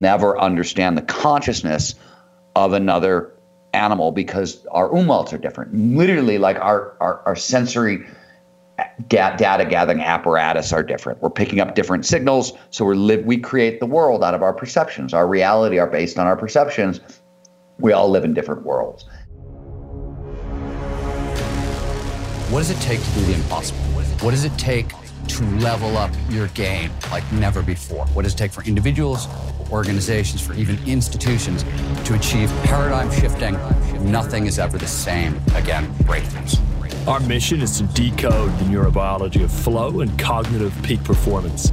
never understand the consciousness of another animal because our umwelts are different. Literally, like our our, our sensory data gathering apparatus are different. We're picking up different signals, so we're live. We create the world out of our perceptions. Our reality are based on our perceptions. We all live in different worlds. What does it take to do the impossible? What does it take to level up your game like never before? What does it take for individuals, organizations, for even institutions to achieve paradigm shifting? Nothing is ever the same again, breakthroughs. Our mission is to decode the neurobiology of flow and cognitive peak performance.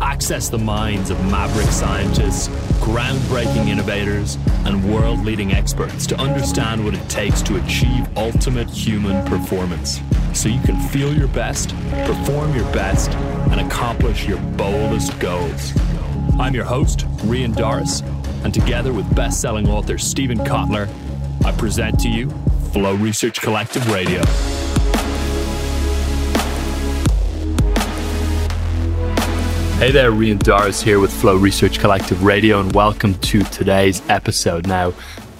Access the minds of maverick scientists, groundbreaking innovators, and world leading experts to understand what it takes to achieve ultimate human performance so you can feel your best, perform your best, and accomplish your boldest goals. I'm your host, Rian Doris, and together with best selling author Steven Kotler, I present to you Flow Research Collective Radio. Hey there, Rian Doris here with Flow Research Collective Radio, and welcome to today's episode. Now,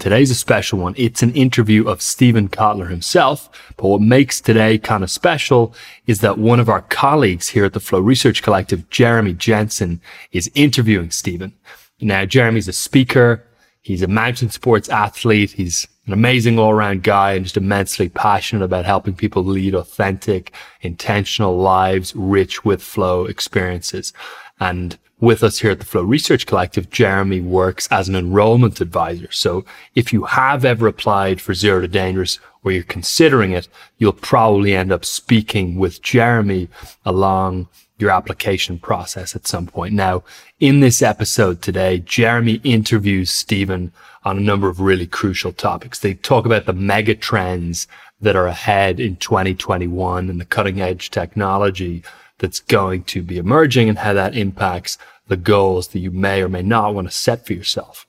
today's a special one. It's an interview of Steven Kotler himself, but what makes today kind of special is that one of our colleagues here at the Flow Research Collective, Jeremy Jensen, is interviewing Steven. Now, Jeremy's a speaker, he's a mountain sports athlete, he's an amazing all around guy and just immensely passionate about helping people lead authentic, intentional lives rich with flow experiences. And with us here at the Flow Research Collective, Jeremy works as an enrollment advisor. So if you have ever applied for Zero to Dangerous or you're considering it, you'll probably end up speaking with Jeremy along your application process at some point. Now, in this episode today, Jeremy interviews Steven on a number of really crucial topics. They talk about the mega trends that are ahead in 2021 and the cutting edge technology that's going to be emerging and how that impacts the goals that you may or may not want to set for yourself.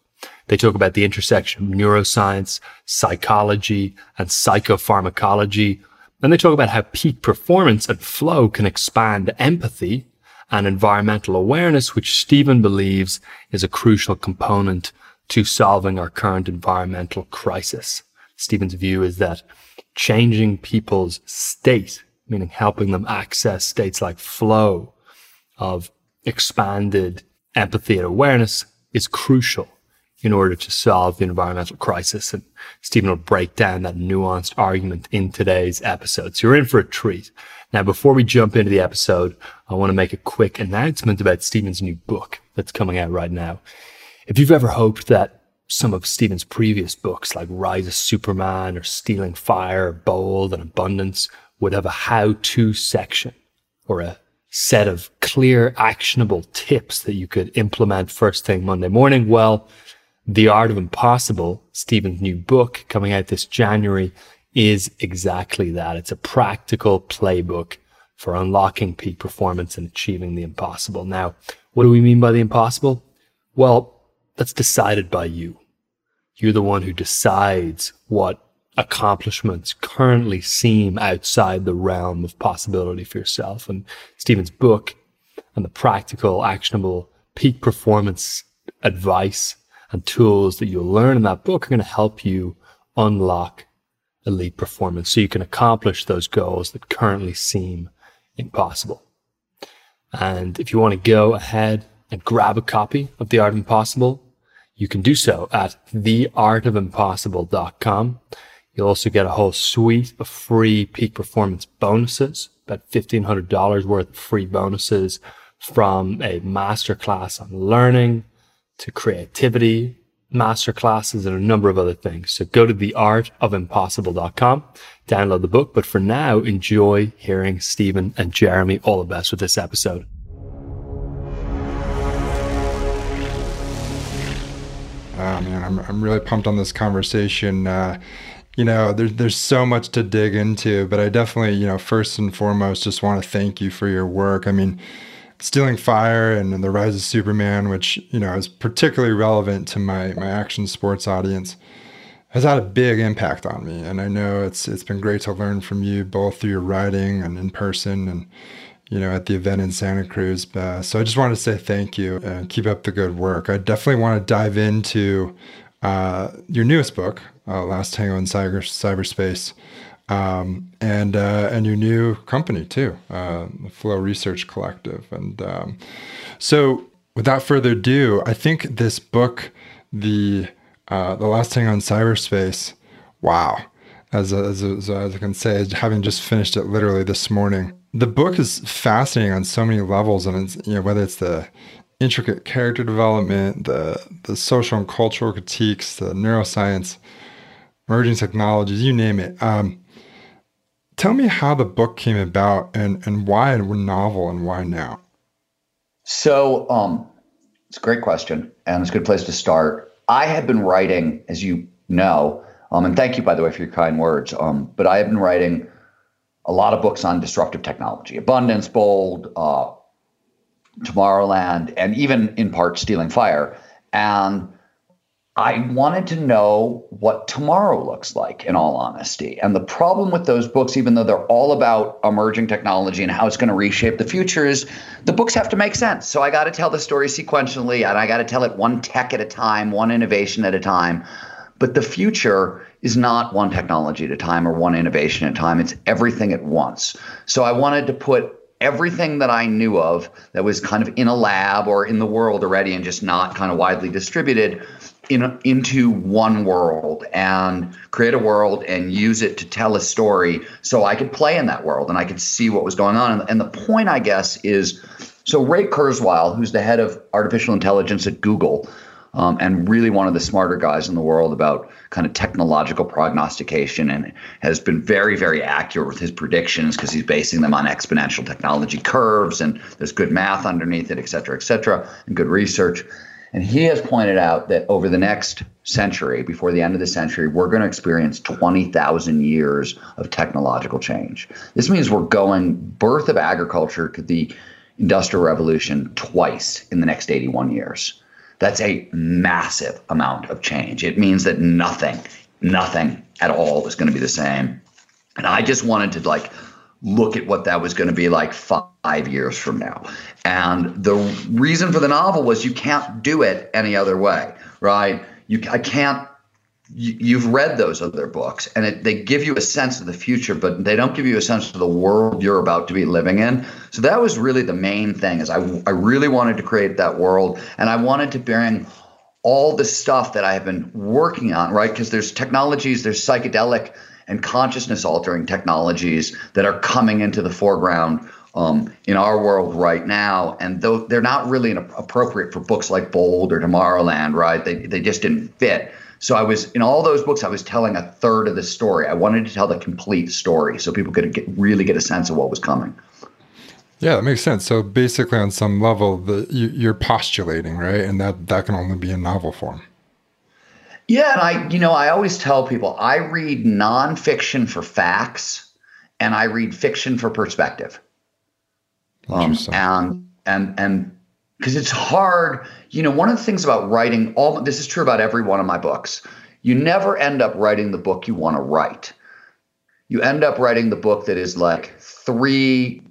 They talk about the intersection of neuroscience, psychology, and psychopharmacology, And they talk about how peak performance and flow can expand empathy and environmental awareness, which Steven believes is a crucial component to solving our current environmental crisis. Steven's view is that changing people's state, meaning helping them access states like flow of expanded empathy and awareness is crucial in order to solve the environmental crisis. And Steven will break down that nuanced argument in today's episode. So you're in for a treat. Now, before we jump into the episode, I want to make a quick announcement about Steven's new book that's coming out right now. If you've ever hoped that some of Steven's previous books, like Rise of Superman or Stealing Fire, Bold and Abundance, would have a how to section or a set of clear, actionable tips that you could implement first thing Monday morning, well, the Art of Impossible, Steven's new book coming out this January, is exactly that. It's a practical playbook for unlocking peak performance and achieving the impossible. Now, what do we mean by the impossible? Well, that's decided by you. You're the one who decides what accomplishments currently seem outside the realm of possibility for yourself. And Steven's book and the practical, actionable peak performance advice and tools that you'll learn in that book are going to help you unlock elite performance so you can accomplish those goals that currently seem impossible. And if you want to go ahead and grab a copy of The Art of Impossible, you can do so at theartofimpossible.com. You'll also get a whole suite of free peak performance bonuses, about $1,500 worth of free bonuses from a masterclass on learning to creativity, master classes, and a number of other things. So go to theartofimpossible.com, download the book. But for now, enjoy hearing Steven and Jeremy all the best with this episode. Oh man, I'm, I'm really pumped on this conversation. Uh, you know, there's there's so much to dig into, but I definitely, you know, first and foremost, just want to thank you for your work. I mean, Stealing Fire and The Rise of Superman, which you know is particularly relevant to my my action sports audience, has had a big impact on me. And I know it's it's been great to learn from you both through your writing and in person. And you know, at the event in Santa Cruz. Uh, so I just wanted to say thank you and keep up the good work. I definitely want to dive into uh, your newest book, uh, Last Tango in Cyber, Cyberspace, um, and uh, and your new company too, uh, the Flow Research Collective. And um, so, without further ado, I think this book, the uh, the Last Tango in Cyberspace, wow. As, as, as, as I can say, having just finished it literally this morning, the book is fascinating on so many levels, and it's you know whether it's the intricate character development, the the social and cultural critiques, the neuroscience, emerging technologies, you name it. Um, tell me how the book came about, and and why a novel, and why now. So, um, it's a great question, and it's a good place to start. I have been writing, as you know, um, and thank you, by the way, for your kind words. Um, but I have been writing a lot of books on disruptive technology, abundance, bold, uh, Tomorrowland, and even in part Stealing Fire. And I wanted to know what tomorrow looks like, in all honesty. And the problem with those books, even though they're all about emerging technology and how it's going to reshape the future, is the books have to make sense. So I got to tell the story sequentially, and I got to tell it one tech at a time, one innovation at a time. But the future is not one technology at a time or one innovation at a time. It's everything at once. So I wanted to put everything that I knew of that was kind of in a lab or in the world already and just not kind of widely distributed in, into one world and create a world and use it to tell a story so I could play in that world and I could see what was going on. And, and the point, I guess, is so Ray Kurzweil, who's the head of artificial intelligence at Google, um, and really one of the smarter guys in the world about kind of technological prognostication and has been very, very accurate with his predictions because he's basing them on exponential technology curves and there's good math underneath it, et cetera, et cetera, and good research. And he has pointed out that over the next century, before the end of the century, we're going to experience 20,000 years of technological change. This means we're going birth of agriculture to the industrial revolution twice in the next 81 years. That's a massive amount of change. It means that nothing, nothing at all is going to be the same. And I just wanted to like look at what that was going to be like five years from now. And the reason for the novel was you can't do it any other way, right? You, I can't you've read those other books and it, they give you a sense of the future but they don't give you a sense of the world you're about to be living in so that was really the main thing is I, I really wanted to create that world and i wanted to bring all the stuff that i have been working on right because there's technologies there's psychedelic and consciousness altering technologies that are coming into the foreground um, in our world right now, and though they're not really appropriate for books like Bold or Tomorrowland, right? They they just didn't fit. So I was in all those books. I was telling a third of the story. I wanted to tell the complete story so people could get, really get a sense of what was coming. Yeah, that makes sense. So basically, on some level, the you, are postulating, right, and that that can only be in novel form. Yeah, and I, you know, I always tell people I read nonfiction for facts, and I read fiction for perspective. Um, and and and because it's hard. You know, one of the things about writing, all this is true about every one of my books. You never end up writing the book you want to write. You end up writing the book that is like three,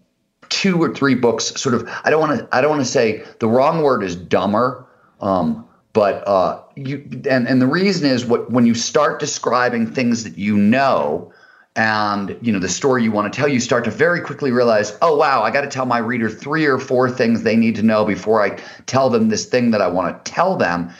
two or three books. Sort of. I don't want to. I don't want to say the wrong word is dumber. Um, but uh, you and and the reason is what when you start describing things that you know and you know the story you want to tell you start to very quickly realize oh wow i got to tell my reader three or four things they need to know before i tell them this thing that i want to tell them.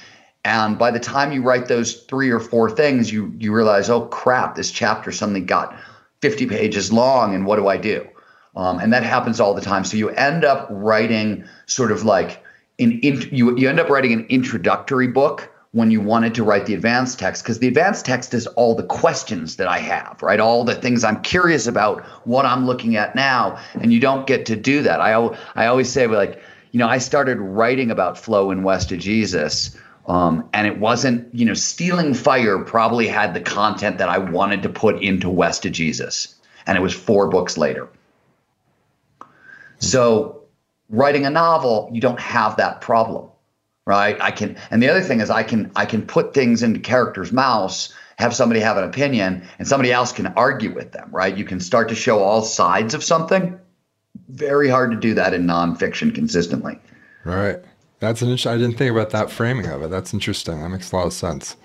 And by the time you write those three or four things you you realize oh crap this chapter suddenly got 50 pages long and what do i do? Um, and that happens all the time. So you end up writing sort of like in, in you, you end up writing an introductory book when you wanted to write the advanced text because the advanced text is all the questions that I have, right? All the things I'm curious about, what I'm looking at now, and you don't get to do that. I I always say like, you know, I started writing about flow in West of Jesus. Um, and it wasn't, you know, Stealing Fire probably had the content that I wanted to put into West of Jesus. And it was four books later. So writing a novel, you don't have that problem right? I can, and the other thing is I can I can put things into characters' mouths, have somebody have an opinion, and somebody else can argue with them, right? You can start to show all sides of something, very hard to do that in nonfiction consistently. Right. That's an interesting. I didn't think about that framing of it. That's interesting. That makes a lot of sense.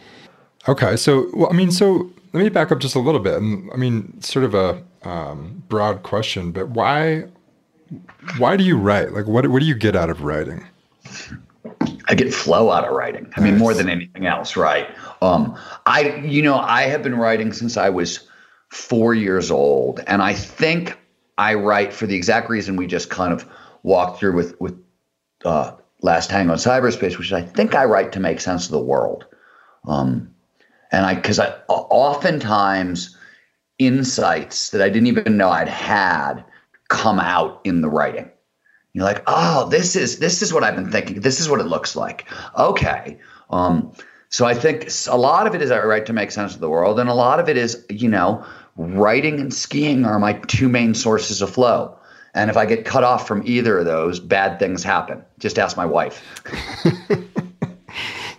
Okay, so well, I mean, so let me back up just a little bit. And I mean, sort of a um, broad question, but why why do you write? Like, what what do you get out of writing? I get flow out of writing. I mean, more than anything else, right? Um, I, you know, I have been writing since I was four years old, and I think I write for the exact reason we just kind of walked through with with uh, Last Tango on Cyberspace, which is I think I write to make sense of the world. Um, and I, because I oftentimes insights that I didn't even know I'd had come out in the writing. You're like, oh, this is this is what I've been thinking. This is what it looks like. Okay. Um, so I think a lot of it is I write to make sense of the world, and a lot of it is, you know, writing and skiing are my two main sources of flow. And if I get cut off from either of those, bad things happen. Just ask my wife.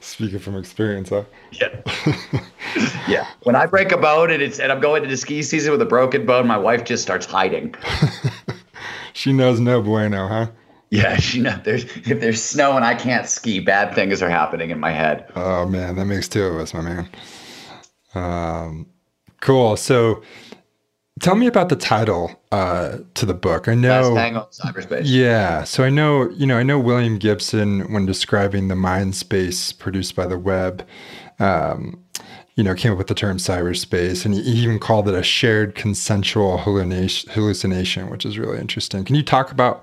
Speaking from experience, huh? Yeah. yeah. When I break a bone and it's and I'm going into the ski season with a broken bone, my wife just starts hiding. she knows no bueno, huh? Yeah, she knows there's if there's snow and I can't ski, bad things are happening in my head. Oh man, that makes two of us, my man. Um, cool. So Tell me about the title uh, to the book. I know Cyberspace. Yeah, so I know you know I know William Gibson when describing the mind space produced by the web, um, you know, came up with the term cyberspace, and he even called it a shared consensual hallucination, which is really interesting. Can you talk about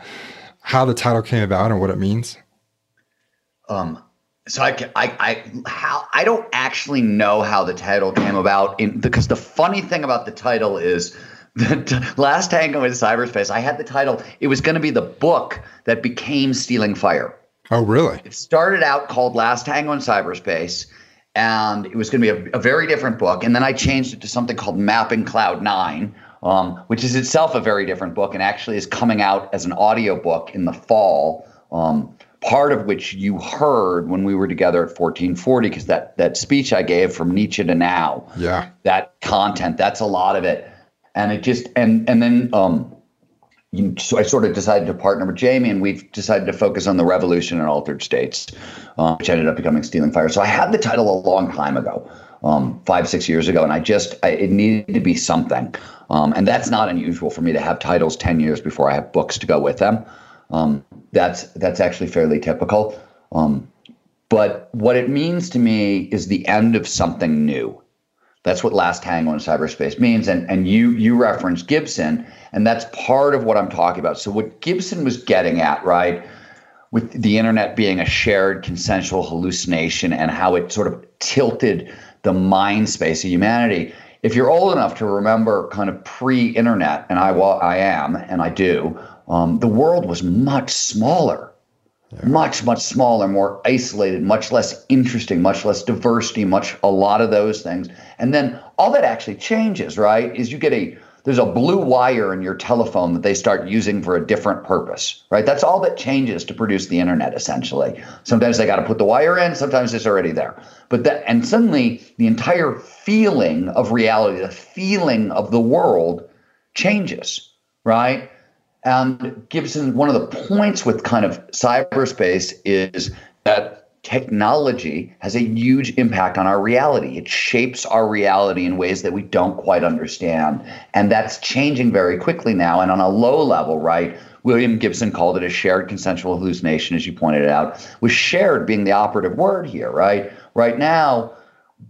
how the title came about and what it means? Um, so I, I, I, how I don't actually know how the title came about in because the funny thing about the title is that Last Tango in Cyberspace. I had the title. It was going to be the book that became Stealing Fire. Oh, really? It started out called Last Tango in Cyberspace, and it was going to be a, a very different book. And then I changed it to something called Mapping Cloud Nine, um, which is itself a very different book, and actually is coming out as an audio book in the fall. Um, part of which you heard when we were together at 1440 because that that speech I gave from Nietzsche to now. Yeah. That content, that's a lot of it. And it just and and then um you, so I sort of decided to partner with Jamie, and we've decided to focus on the revolution in altered states, uh, which ended up becoming Stealing Fire. So I had the title a long time ago, um, five six years ago, and I just I, it needed to be something, um, and that's not unusual for me to have titles ten years before I have books to go with them. Um, that's that's actually fairly typical. Um, but what it means to me is the end of something new. That's what last tango in cyberspace means. And and you you referenced Gibson, and that's part of what I'm talking about. So what Gibson was getting at, right, with the internet being a shared consensual hallucination and how it sort of tilted the mind space of humanity. If you're old enough to remember kind of pre-internet, and I well, I am, and I do, um, the world was much smaller. Much, much smaller, more isolated, much less interesting, much less diversity, much, a lot of those things. And then all that actually changes, right? Is you get a, there's a blue wire in your telephone that they start using for a different purpose, right? That's all that changes to produce the internet, essentially. Sometimes they got to put the wire in, sometimes it's already there. But that, and suddenly the entire feeling of reality, the feeling of the world changes, right? And Gibson, one of the points with kind of cyberspace is that technology has a huge impact on our reality. It shapes our reality in ways that we don't quite understand. And that's changing very quickly now. And on a low level, right? William Gibson called it a shared consensual hallucination, as you pointed out, with shared being the operative word here, right? Right now,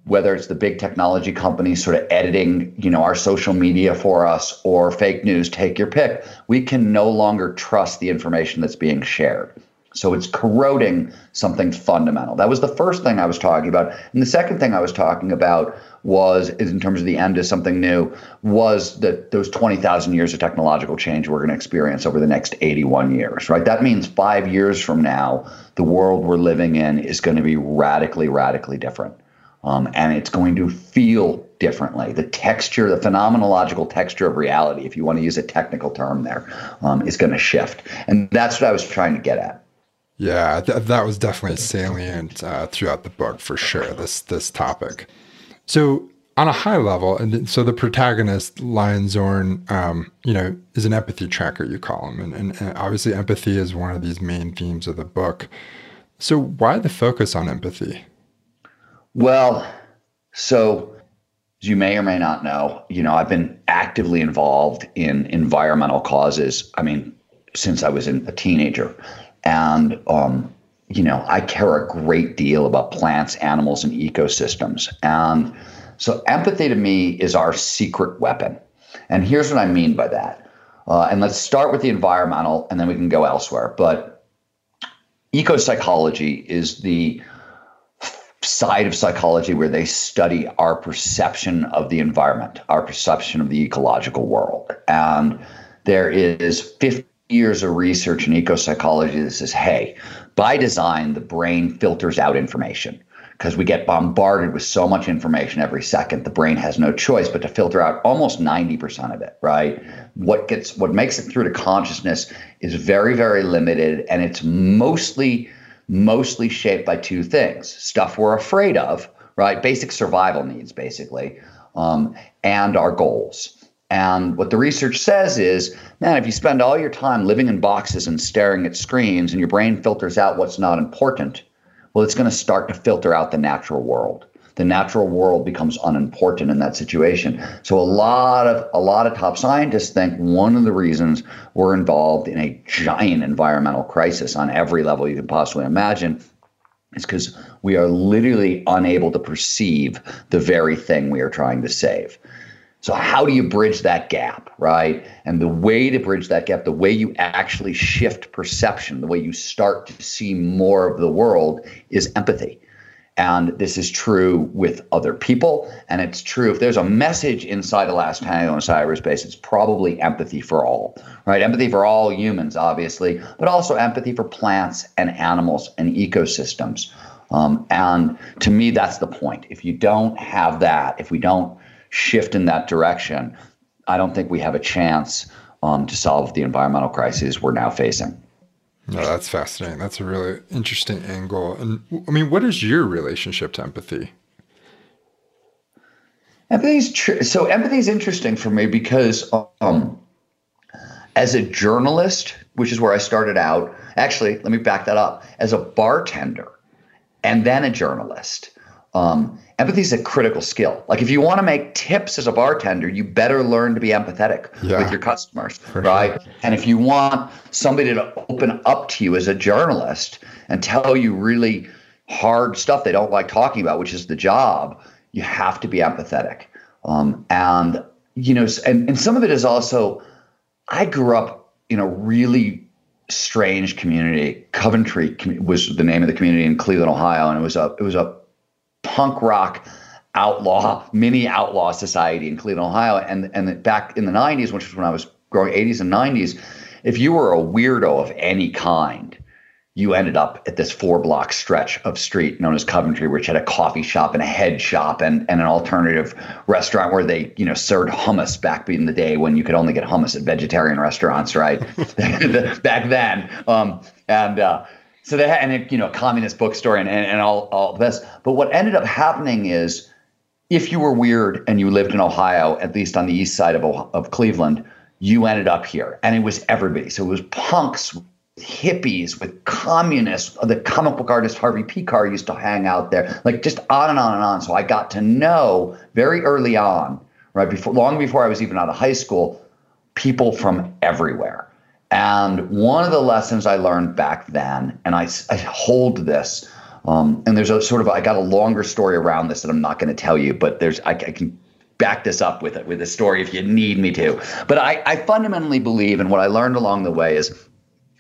whether it's the big technology companies sort of editing, you know, our social media for us or fake news, take your pick. We can no longer trust the information that's being shared. So it's corroding something fundamental. That was the first thing I was talking about. And the second thing I was talking about was, in terms of the end of something new, was that those 20,000 years of technological change we're going to experience over the next 81 years, right? That means five years from now, the world we're living in is going to be radically, radically different um, and it's going to feel differently. The texture, the phenomenological texture of reality, if you want to use a technical term there, um, is going to shift. And that's what I was trying to get at. Yeah, th- that was definitely salient uh, throughout the book for sure. This this topic. So on a high level, and so the protagonist, Lion Zorn, um, you know, is an empathy tracker, you call him. And, and, and obviously, empathy is one of these main themes of the book. So, why the focus on empathy? Well, so as you may or may not know, you know, I've been actively involved in environmental causes. I mean, since I was in, a teenager. And, um, you know, I care a great deal about plants, animals, and ecosystems. And so empathy to me is our secret weapon. And here's what I mean by that. Uh, and let's start with the environmental and then we can go elsewhere. But ecopsychology is the side of psychology where they study our perception of the environment, our perception of the ecological world. And there is 50 years of research in eco psychology that says, hey, by design, the brain filters out information because we get bombarded with so much information every second the brain has no choice but to filter out almost 90% of it right what gets what makes it through to consciousness is very very limited and it's mostly mostly shaped by two things stuff we're afraid of right basic survival needs basically um, and our goals and what the research says is, man, if you spend all your time living in boxes and staring at screens and your brain filters out what's not important, well, it's going to start to filter out the natural world. The natural world becomes unimportant in that situation. So a lot of a lot of top scientists think one of the reasons we're involved in a giant environmental crisis on every level you can possibly imagine is because we are literally unable to perceive the very thing we are trying to save. So, how do you bridge that gap, right? And the way to bridge that gap, the way you actually shift perception, the way you start to see more of the world is empathy. And this is true with other people. And it's true if there's a message inside the last tango in cyberspace, it's probably empathy for all, right? Empathy for all humans, obviously, but also empathy for plants and animals and ecosystems. Um, and to me, that's the point. If you don't have that, if we don't shift in that direction, I don't think we have a chance um, to solve the environmental crises we're now facing. No, that's fascinating. That's a really interesting angle. And I mean, what is your relationship to empathy? Empathy's tr- so empathy is interesting for me because um, as a journalist, which is where I started out. Actually, let me back that up. As a bartender, and then a journalist, um, empathy is a critical skill. Like if you want to make tips as a bartender, you better learn to be empathetic yeah, with your customers, right? Sure. And if you want somebody to open up to you as a journalist and tell you really hard stuff they don't like talking about, which is the job, you have to be empathetic. Um, and you know, and, and some of it is also, I grew up in a really strange community. Coventry was the name of the community in Cleveland, Ohio, and it was a it was a punk rock outlaw, mini outlaw society in Cleveland, Ohio. And, and back in the 90s, which was when I was growing 80s and 90s, if you were a weirdo of any kind, you ended up at this four block stretch of street known as Coventry, which had a coffee shop and a head shop and, and an alternative restaurant where they, you know, served hummus back in the day when you could only get hummus at vegetarian restaurants, right? back then. Um, and, uh, so they had, and you know, communist bookstore and, and, and all, all this. But what ended up happening is if you were weird and you lived in Ohio, at least on the east side of, of Cleveland, you ended up here. And it was everybody. So it was punks, hippies, with communists. The comic book artist Harvey Pekar used to hang out there, like just on and on and on. So I got to know very early on, right before, long before I was even out of high school, people from everywhere. And one of the lessons I learned back then, and I, I hold this, um, and there's a sort of I got a longer story around this that I'm not going to tell you, but there's I, I can back this up with it with a story if you need me to. But I, I fundamentally believe, and what I learned along the way is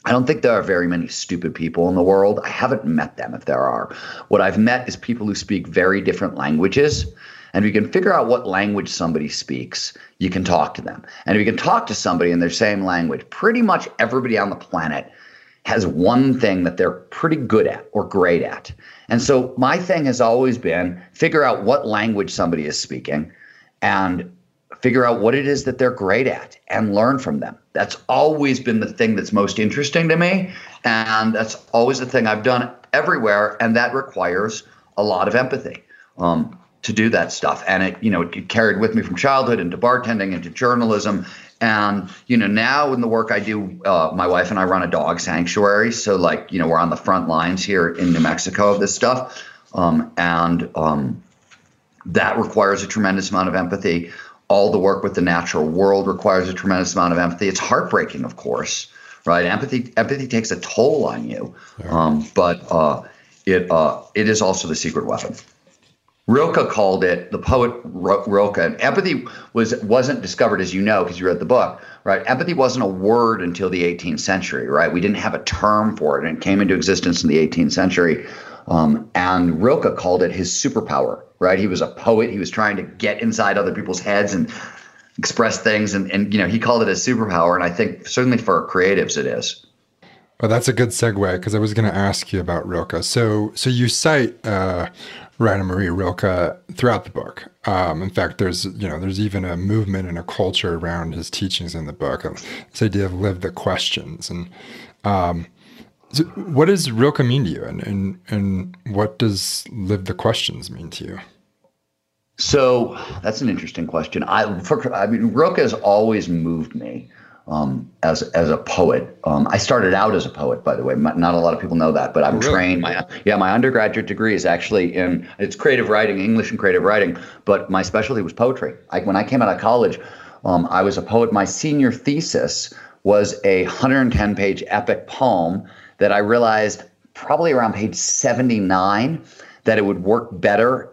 I don't think there are very many stupid people in the world. I haven't met them if there are. What I've met is people who speak very different languages and if you can figure out what language somebody speaks, you can talk to them. And if you can talk to somebody in their same language, pretty much everybody on the planet has one thing that they're pretty good at or great at. And so my thing has always been figure out what language somebody is speaking and figure out what it is that they're great at and learn from them. That's always been the thing that's most interesting to me. And that's always the thing I've done everywhere. And that requires a lot of empathy. Um, to do that stuff. And it, you know, it carried with me from childhood into bartending, into journalism. And, you know, now in the work I do, uh, my wife and I run a dog sanctuary. So, like, you know, we're on the front lines here in New Mexico of this stuff. Um, and um, that requires a tremendous amount of empathy. All the work with the natural world requires a tremendous amount of empathy. It's heartbreaking, of course, right? Empathy empathy takes a toll on you, um, but uh, it uh, it is also the secret weapon. Rilke called it the poet Rilke. And empathy was wasn't discovered, as you know, because you read the book, right? Empathy wasn't a word until the 18th century, right? We didn't have a term for it, and it came into existence in the 18th century. Um, and Rilke called it his superpower, right? He was a poet. He was trying to get inside other people's heads and express things, and and you know he called it a superpower. And I think certainly for creatives, it is. Well, that's a good segue because I was going to ask you about Rilke. So, so you cite uh, Rainer Maria Rilke throughout the book. Um, in fact, there's you know there's even a movement and a culture around his teachings in the book. This idea of live the questions and um, so what does Rilke mean to you, and, and and what does live the questions mean to you? So that's an interesting question. I for, I mean Rilke has always moved me um, as as a poet. Um, I started out as a poet, by the way. Not a lot of people know that, but I'm really? trained. My yeah, my undergraduate degree is actually in it's creative writing, English and creative writing. But my specialty was poetry. I, when I came out of college, um, I was a poet. My senior thesis was a 110 page epic poem that I realized probably around page 79 that it would work better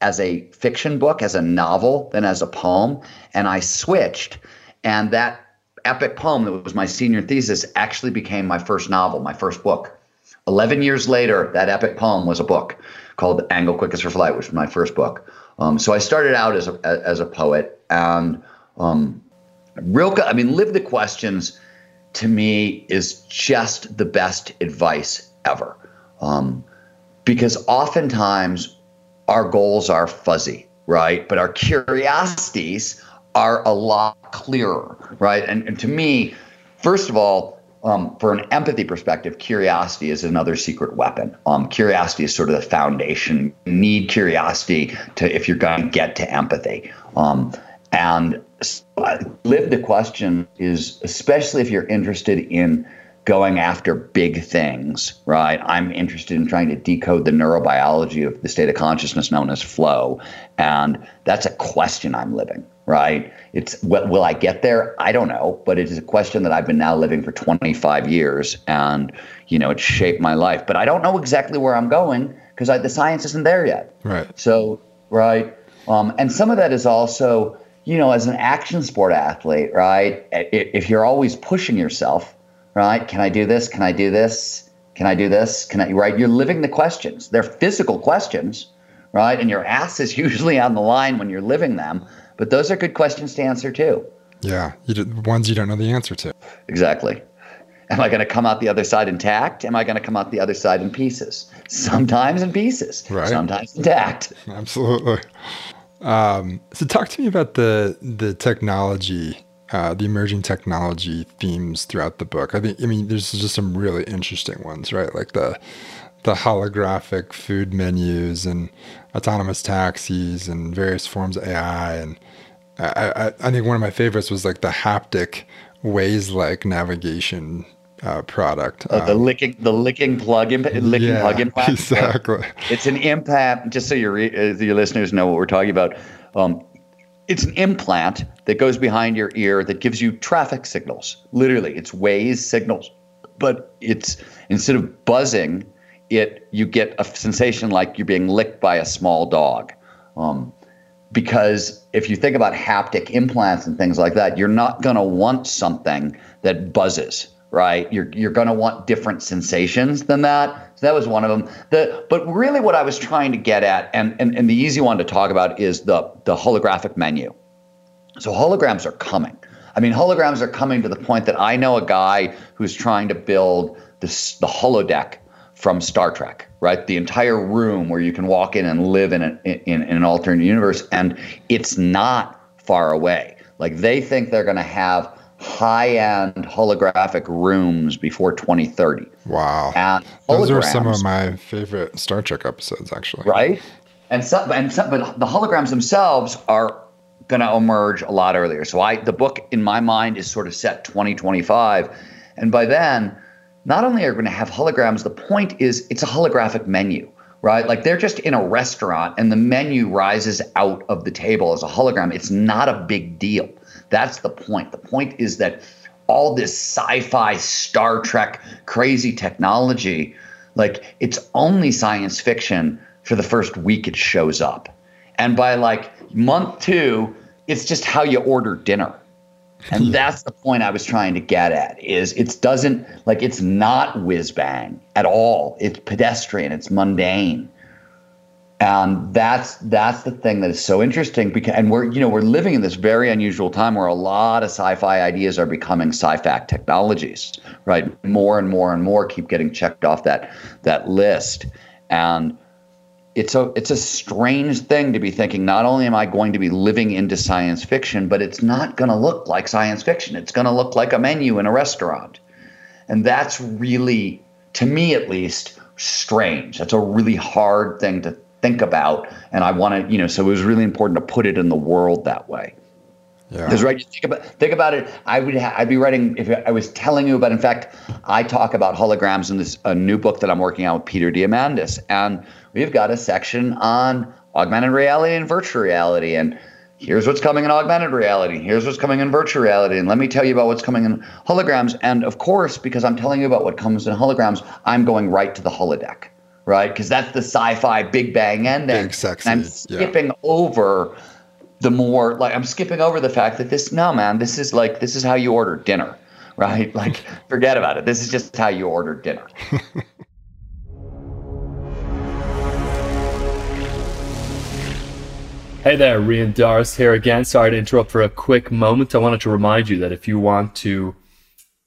as a fiction book, as a novel, than as a poem. And I switched, and that epic poem that was my senior thesis actually became my first novel, my first book. 11 years later, that epic poem was a book called Angle Quickest for Flight, which was my first book. Um, so I started out as a, as a poet, and um, Rilke, I mean, Live the Questions to me is just the best advice ever. Um, because oftentimes our goals are fuzzy, right? But our curiosities are a lot clearer, right? And, and to me, first of all, um, for an empathy perspective, curiosity is another secret weapon. Um, curiosity is sort of the foundation. You need curiosity to if you're going to get to empathy. Um, and live the question is especially if you're interested in going after big things, right? I'm interested in trying to decode the neurobiology of the state of consciousness known as flow. And that's a question I'm living, right? It's will I get there? I don't know, but it is a question that I've been now living for 25 years and you know, it's shaped my life. But I don't know exactly where I'm going because the science isn't there yet. Right. So, right. Um, and some of that is also, you know, as an action sport athlete, right? If you're always pushing yourself, right? Can I do this? Can I do this? Can I do this? Can I, right? You're living the questions. They're physical questions, right? And your ass is usually on the line when you're living them. But those are good questions to answer too. Yeah, you ones you don't know the answer to. Exactly. Am I going to come out the other side intact? Am I going to come out the other side in pieces? Sometimes in pieces, right. sometimes intact. Absolutely. Um, so, talk to me about the the technology uh, the emerging technology themes throughout the book. I think I mean there's just some really interesting ones, right? Like the the holographic food menus and autonomous taxis and various forms of AI. And I, I, I think one of my favorites was like the haptic ways like navigation uh, product. Oh, the um, licking, the licking plug, imp- licking yeah, plug implant. Exactly. It's an impact. Just so your uh, your listeners know what we're talking about. Um, it's an implant that goes behind your ear that gives you traffic signals. Literally, it's Waze signals, but it's instead of buzzing, it you get a sensation like you're being licked by a small dog. Um, because if you think about haptic implants and things like that, you're not going to want something that buzzes, right? You're you're going to want different sensations than that. So that was one of them. The but really what I was trying to get at, and and, and the easy one to talk about is the the holographic menu. So holograms are coming. I mean, holograms are coming to the point that I know a guy who's trying to build this the holodeck from Star Trek, right? The entire room where you can walk in and live in, an in, in an alternate universe, and it's not far away. Like they think they're going to have high-end holographic rooms before 2030. Wow. And those are some of my favorite Star Trek episodes, actually. Right. and some, and some, but the holograms themselves are going to emerge a lot earlier. So I, the book in my mind is sort of set 2025, and by then, not only are we going to have holograms, the point is it's a holographic menu, right? Like they're just in a restaurant, and the menu rises out of the table as a hologram. It's not a big deal. That's the point. The point is that all this sci-fi, Star Trek, crazy technology, like it's only science fiction for the first week it shows up. And by like month two, it's just how you order dinner. And yeah. that's the point I was trying to get at is it doesn't like it's not whiz bang at all. It's pedestrian, it's mundane. And that's that's the thing that is so interesting because and we're you know we're living in this very unusual time where a lot of sci-fi ideas are becoming sci-fact technologies, right? More and more and more keep getting checked off that that list. And it's a it's a strange thing to be thinking not only am I going to be living into science fiction, but it's not going to look like science fiction. It's going to look like a menu in a restaurant. And that's really to me at least strange. That's a really hard thing to think about and I want to, you know, so it was really important to put it in the world that way. Yeah. Because right, think about think about it. I would ha- I'd be writing if I was telling you about. In fact, I talk about holograms in this a new book that I'm working on with Peter Diamandis, and we've got a section on augmented reality and virtual reality, and here's what's coming in augmented reality. Here's what's coming in virtual reality, and let me tell you about what's coming in holograms. And of course, because I'm telling you about what comes in holograms, I'm going right to the holodeck, right? Because that's the sci-fi Big Bang ending. Big sexy. And I'm skipping yeah. over the more like I'm skipping over the fact that this no man, this is like this is how you order dinner, right? Like forget about it. This is just how you order dinner. Hey there, Rian Doris here again. Sorry to interrupt for a quick moment. I wanted to remind you that if you want to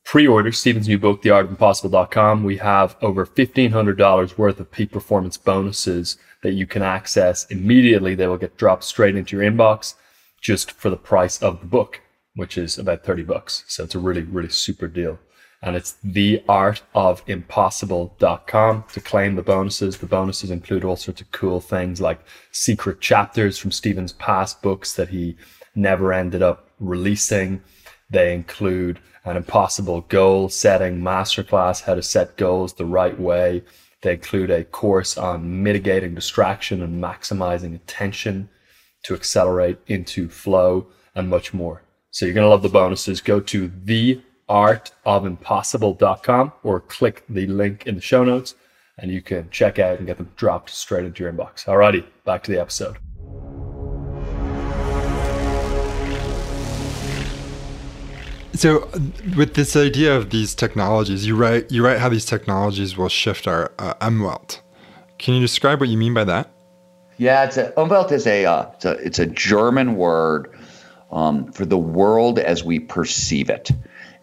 pre-order Steven's new book, theartofimpossible.com, we have over $1,500 worth of peak performance bonuses that you can access immediately. They will get dropped straight into your inbox just for the price of the book, which is about 30 bucks. So it's a really, really super deal. And it's theartofimpossible.com to claim the bonuses. The bonuses include all sorts of cool things like secret chapters from Steven's past books that he never ended up releasing. They include an impossible goal setting masterclass, how to set goals the right way, they include a course on mitigating distraction and maximizing attention to accelerate into flow and much more. So you're going to love the bonuses. Go to theartofimpossible.com or click the link in the show notes and you can check out and get them dropped straight into your inbox. Alrighty, back to the episode. So, with this idea of these technologies, you write you write how these technologies will shift our uh, Umwelt. Can you describe what you mean by that? Yeah, it's a Umwelt is a uh, it's a it's a German word um, for the world as we perceive it,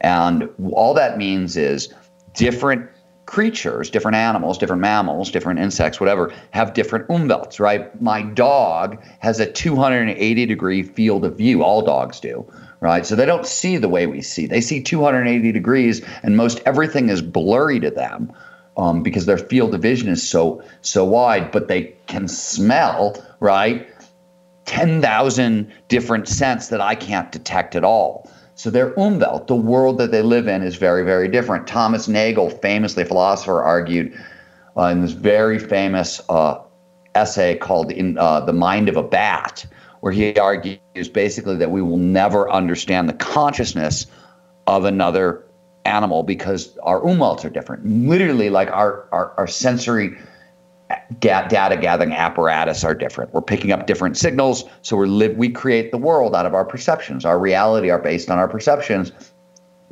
and all that means is different creatures, different animals, different mammals, different insects, whatever, have different umwelts, right? My dog has a 280 degree field of view. All dogs do right? So they don't see the way we see. They see 280 degrees, and most everything is blurry to them um, because their field of vision is so so wide. But they can smell, right? 10,000 different scents that I can't detect at all. So their umwelt, the world that they live in, is very, very different. Thomas Nagel, famously philosopher, argued uh, in this very famous uh, essay called "In uh, the Mind of a Bat," where he argues basically that we will never understand the consciousness of another animal because our umwelts are different. Literally, like our, our, our sensory data gathering apparatus are different. We're picking up different signals, so we live. We create the world out of our perceptions. Our reality are based on our perceptions.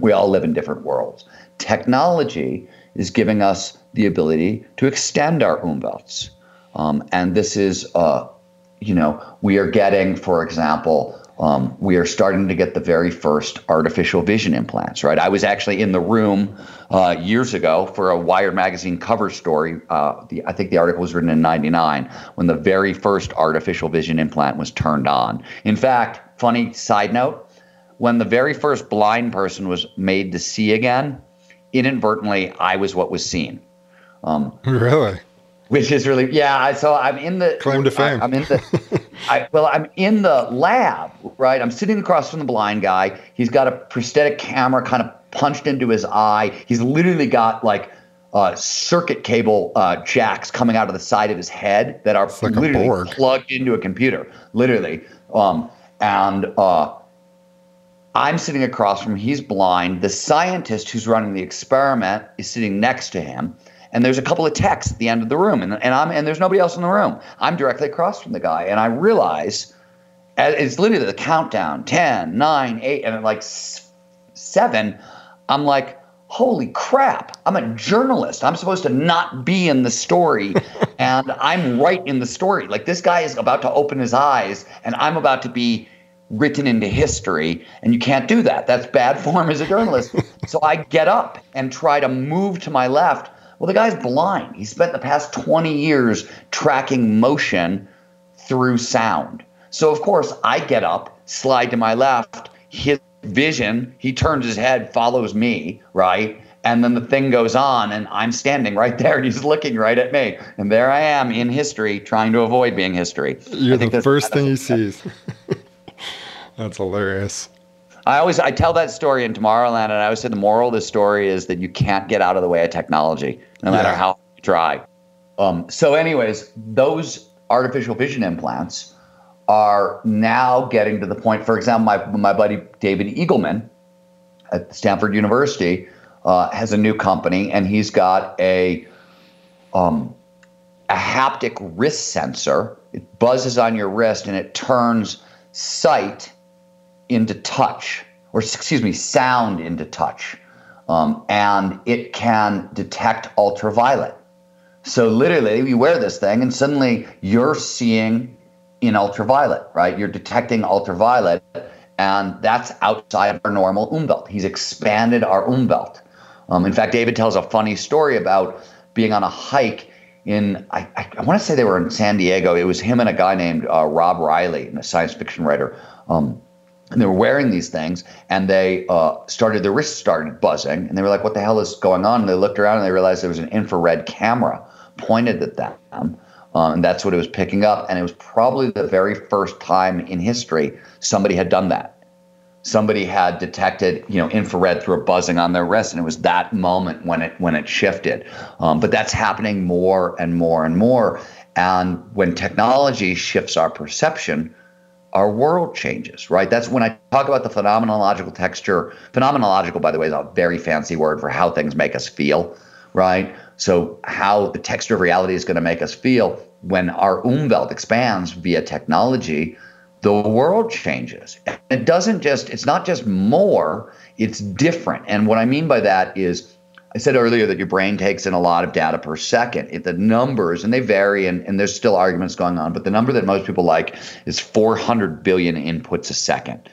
We all live in different worlds. Technology is giving us the ability to extend our umwelts, um, and this is uh, you know, we are getting, for example, um, we are starting to get the very first artificial vision implants, right? I was actually in the room uh, years ago for a Wired magazine cover story. Uh, the, I think the article was written in '99 when the very first artificial vision implant was turned on. In fact, funny side note: when the very first blind person was made to see again, inadvertently, I was what was seen. Um, really? Which is really yeah. I, So I'm in the claim to fame. I, am in the. I, well, I'm in the lab, right? I'm sitting across from the blind guy. He's got a prosthetic camera kind of punched into his eye. He's literally got like uh, circuit cable uh, jacks coming out of the side of his head that are like literally plugged into a computer, literally. Um, and uh, I'm sitting across from him. He's blind. The scientist who's running the experiment is sitting next to him. And there's a couple of techs at the end of the room, and, and I'm and there's nobody else in the room. I'm directly across from the guy, and I realize it's literally the countdown 10, 9, 8, and like seven. I'm like, holy crap, I'm a journalist. I'm supposed to not be in the story. and I'm right in the story. Like this guy is about to open his eyes, and I'm about to be written into history. And you can't do that. That's bad form as a journalist. so I get up and try to move to my left. Well, the guy's blind. He spent the past 20 years tracking motion through sound. So, of course, I get up, slide to my left, his vision, he turns his head, follows me, right? And then the thing goes on, and I'm standing right there, and he's looking right at me. And there I am in history, trying to avoid being history. You're the first thing he sees. that's hilarious. I always I tell that story in Tomorrowland, and I always say the moral of the story is that you can't get out of the way of technology, no matter yeah. how you try. Um, so, anyways, those artificial vision implants are now getting to the point. For example, my my buddy David Eagleman at Stanford University uh, has a new company, and he's got a um, a haptic wrist sensor. It buzzes on your wrist, and it turns sight into touch, or excuse me, sound into touch, um, and it can detect ultraviolet. So literally, you wear this thing, and suddenly you're seeing in ultraviolet, right? You're detecting ultraviolet, and that's outside of our normal umwelt. He's expanded our umwelt. Um, in fact, David tells a funny story about being on a hike in, I, I, want to say they were in San Diego. It was him and a guy named uh, Rob Reilly, a science fiction writer. Um, and they were wearing these things, and they uh, started, their wrists started buzzing, and they were like, what the hell is going on? And they looked around and they realized there was an infrared camera pointed at them. Um, and that's what it was picking up. And it was probably the very first time in history somebody had done that. Somebody had detected, you know, infrared through a buzzing on their wrist, and it was that moment when it when it shifted. Um, but that's happening more and more and more. And when technology shifts our perception, our world changes, right? That's when I talk about the phenomenological texture. Phenomenological, by the way, is a very fancy word for how things make us feel, right? So, how the texture of reality is going to make us feel when our umwelt expands via technology, the world changes. It doesn't just, it's not just more, it's different. And what I mean by that is, I said earlier that your brain takes in a lot of data per second. It, the numbers, and they vary, and, and there's still arguments going on, but the number that most people like is 400 billion inputs a second.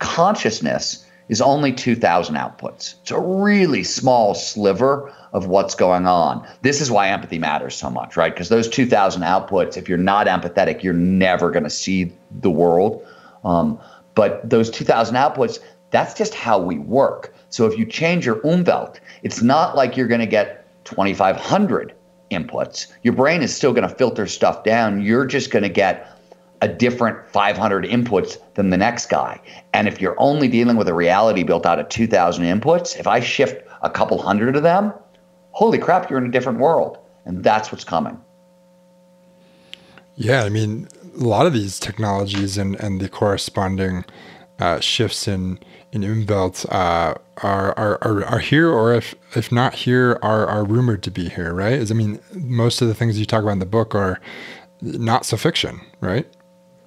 Consciousness is only 2,000 outputs. It's a really small sliver of what's going on. This is why empathy matters so much, right? Because those 2,000 outputs, if you're not empathetic, you're never going to see the world. Um, but those 2,000 outputs, that's just how we work. So if you change your umwelt, it's not like you're going to get 2,500 inputs. Your brain is still going to filter stuff down. You're just going to get a different 500 inputs than the next guy. And if you're only dealing with a reality built out of 2,000 inputs, if I shift a couple hundred of them, holy crap, you're in a different world. And that's what's coming. Yeah, I mean, a lot of these technologies and, and the corresponding uh, shifts in in Umwelt uh, are, are, are are here, or if if not here, are are rumored to be here. Right? Is I mean, most of the things you talk about in the book are not so fiction, right?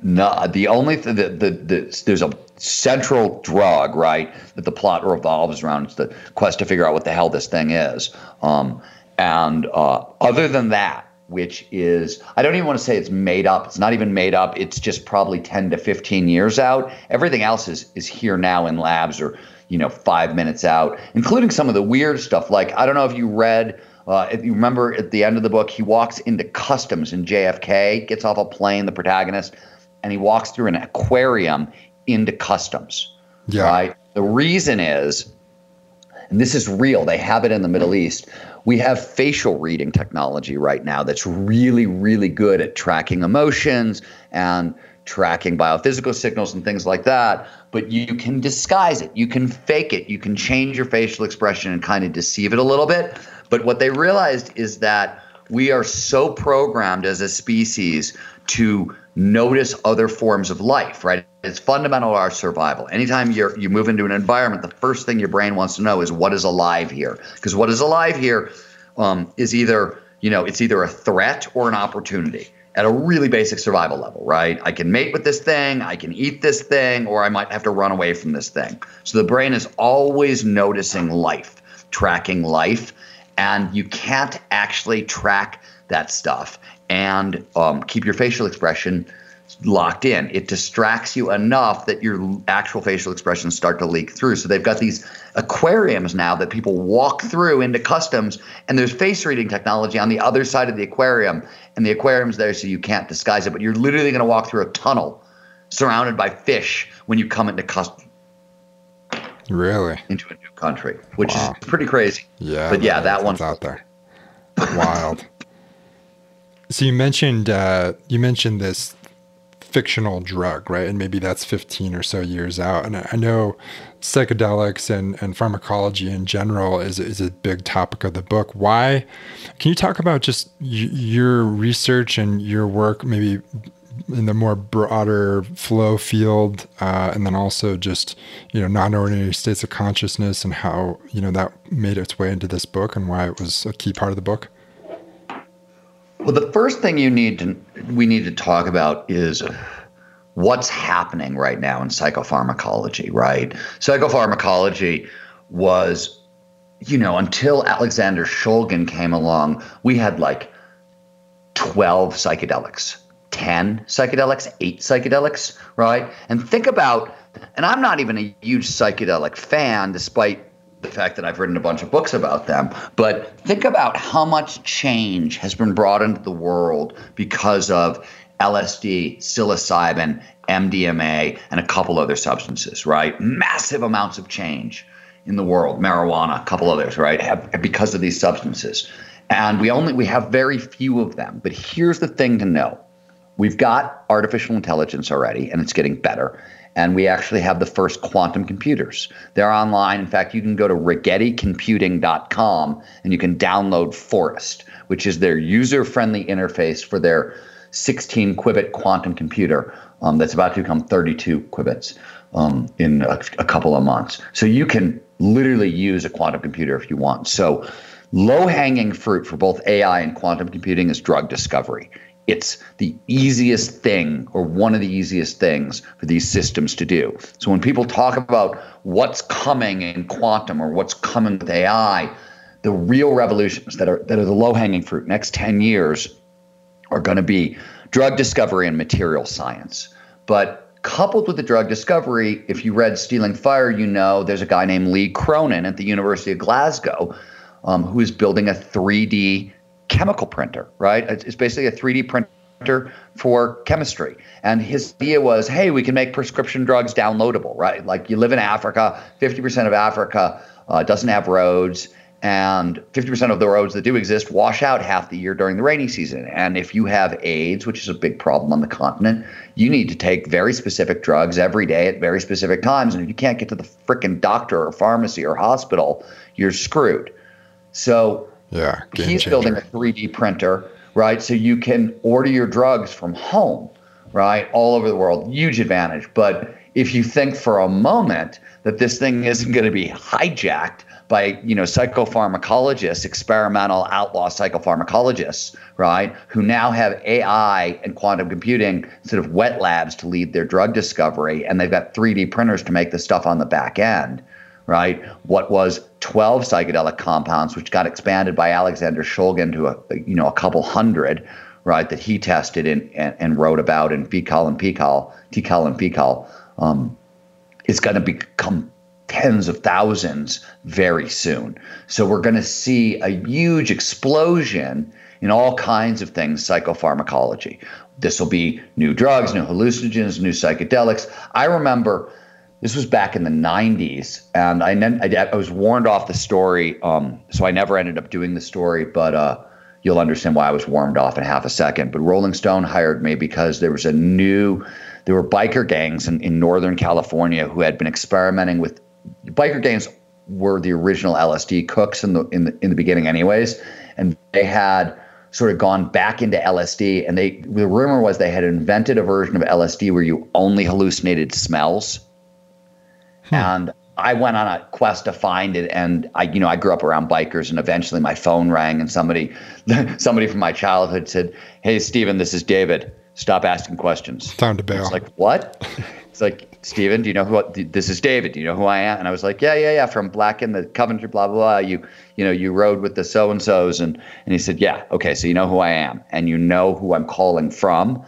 No, the only thing that the, the, there's a central drug, right, that the plot revolves around. It's the quest to figure out what the hell this thing is. Um, and uh, other than that, which is, I don't even want to say it's made up. It's not even made up. It's just probably 10 to 15 years out. Everything else is, is here now in labs or, you know, five minutes out, including some of the weird stuff. Like, I don't know if you read, uh, if you remember at the end of the book, he walks into customs in JFK, gets off a plane, the protagonist and he walks through an aquarium into customs. Yeah. Right. The reason is and this is real, they have it in the Middle East. We have facial reading technology right now that's really, really good at tracking emotions and tracking biophysical signals and things like that. But you can disguise it, you can fake it, you can change your facial expression and kind of deceive it a little bit. But what they realized is that we are so programmed as a species to notice other forms of life, right? It's fundamental to our survival. Anytime you you move into an environment, the first thing your brain wants to know is what is alive here, because what is alive here um, is either you know it's either a threat or an opportunity at a really basic survival level, right? I can mate with this thing, I can eat this thing, or I might have to run away from this thing. So the brain is always noticing life, tracking life, and you can't actually track that stuff and um, keep your facial expression locked in. It distracts you enough that your actual facial expressions start to leak through. So they've got these aquariums now that people walk through into customs, and there's face reading technology on the other side of the aquarium, and the aquarium's there so you can't disguise it. But you're literally going to walk through a tunnel surrounded by fish when you come into customs. Really? Into a new country, which wow. is pretty crazy. Yeah. But yeah, that one's out there. Wild. so you mentioned uh, you mentioned this fictional drug, right? And maybe that's 15 or so years out. And I know psychedelics and, and pharmacology in general is, is a big topic of the book. Why? Can you talk about just y- your research and your work, maybe in the more broader flow field, uh, and then also just you know non-ordinary states of consciousness and how you know that made its way into this book and why it was a key part of the book. Well, the first thing you need to we need to talk about is what's happening right now in psychopharmacology, right? Psychopharmacology was, you know, until Alexander Shulgin came along, we had like 12 psychedelics, 10 psychedelics, 8 psychedelics, right? And think about and I'm not even a huge psychedelic fan despite the fact that I've written a bunch of books about them. But think about how much change has been brought into the world because of LSD, psilocybin, MDMA, and a couple other substances, right? Massive amounts of change in the world, marijuana, a couple others, right? Because of these substances. And we only we have very few of them. But here's the thing to know. We've got artificial intelligence already, and it's getting better and we actually have the first quantum computers. They're online. In fact, you can go to RigettiComputing.com and you can download Forest, which is their user-friendly interface for their 16 qubit quantum computer um, that's about to become 32 qubits um, in a, a couple of months. So you can literally use a quantum computer if you want. So low hanging fruit for both AI and quantum computing is drug discovery it's the easiest thing or one of the easiest things for these systems to do. So when people talk about what's coming in quantum or what's coming with AI, the real revolutions that are that are the low-hanging fruit next 10 years are going to be drug discovery and material science. But coupled with the drug discovery, if you read Stealing Fire, you know there's a guy named Lee Cronin at the University of Glasgow um, who is building a 3D chemical printer, right? It's basically a 3D printer for chemistry. And his idea was, hey, we can make prescription drugs downloadable, right? Like you live in Africa, 50% of Africa uh, doesn't have roads, and 50% of the roads that do exist wash out half the year during the rainy season. And if you have AIDS, which is a big problem on the continent, you need to take very specific drugs every day at very specific times. And if you can't get to the freaking doctor or pharmacy or hospital, you're screwed. So yeah, he's changer. building a 3D printer, right? So you can order your drugs from home, right? All over the world. Huge advantage. But if you think for a moment that this thing isn't going to be hijacked by you know psychopharmacologists, experimental outlaw psychopharmacologists, right, who now have AI and quantum computing sort of wet labs to lead their drug discovery, and they've got 3D printers to make the stuff on the back end right? What was 12 psychedelic compounds, which got expanded by Alexander Shulgin to a you know a couple hundred, right? That he tested and, and, and wrote about in Fecal and PiHKAL, TiHKAL and Fecal. Um, it's going to become tens of thousands very soon. So we're going to see a huge explosion in all kinds of things psychopharmacology. This will be new drugs, new hallucinogens, new psychedelics. I remember this was back in the 90s, and I, I, I was warned off the story, um, so I never ended up doing the story, but uh, you'll understand why I was warned off in half a second. But Rolling Stone hired me because there was a new, there were biker gangs in, in Northern California who had been experimenting with biker gangs were the original LSD cooks in the in the in the beginning, anyways, and they had sort of gone back into LSD, and they the rumor was they had invented a version of LSD where you only hallucinated smells. Hmm. And I went on a quest to find it, and I, you know, I grew up around bikers, and eventually my phone rang, and somebody, somebody from my childhood said, "Hey, Steven, this is David. Stop asking questions." Time to bail. It's like what? it's like Steven, do you know who? This is David. Do you know who I am? And I was like, Yeah, yeah, yeah. From Black in the Coventry, blah blah blah. You, you know, you rode with the so and so's, and and he said, Yeah, okay. So you know who I am, and you know who I'm calling from.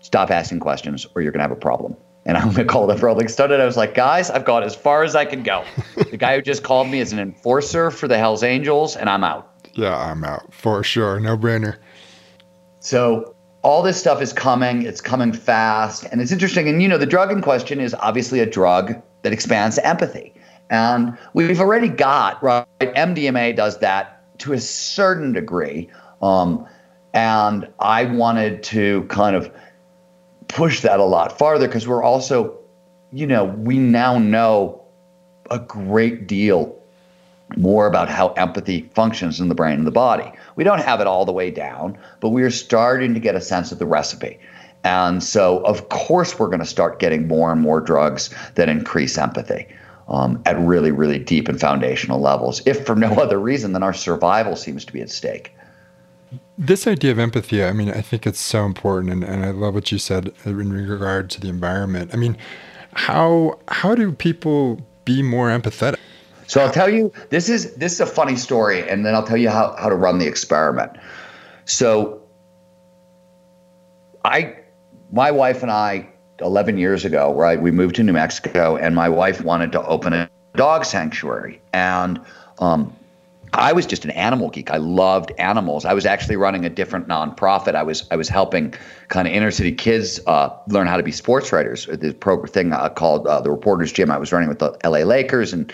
Stop asking questions, or you're gonna have a problem. And I'm gonna call the Rolling Stone, and I was like, Guys, I've gone as far as I can go. the guy who just called me is an enforcer for the Hell's Angels, and I'm out. Yeah, I'm out for sure. No brainer. So all this stuff is coming. It's coming fast. And it's interesting. And, you know, the drug in question is obviously a drug that expands empathy. And we've already got, right? MDMA does that to a certain degree. Um, and I wanted to kind of push that a lot farther because we're also, you know, we now know a great deal more about how empathy functions in the brain and the body. We don't have it all the way down, but we are starting to get a sense of the recipe. And so, of course, we're going to start getting more and more drugs that increase empathy um, at really, really deep and foundational levels, if for no other reason than our survival seems to be at stake. This idea of empathy, I mean, I think it's so important, and, and I love what you said in regard to the environment. I mean, how how do people be more empathetic? So I'll tell you this is this is a funny story, and then I'll tell you how, how to run the experiment. So I my wife and I 11 years ago, right, we moved to New Mexico, and my wife wanted to open a dog sanctuary. And um, I was just an animal geek. I loved animals. I was actually running a different nonprofit. I was I was helping kind of inner city kids uh, learn how to be sports writers. The program thing uh, called uh, the Reporters Gym. I was running with the L.A. Lakers and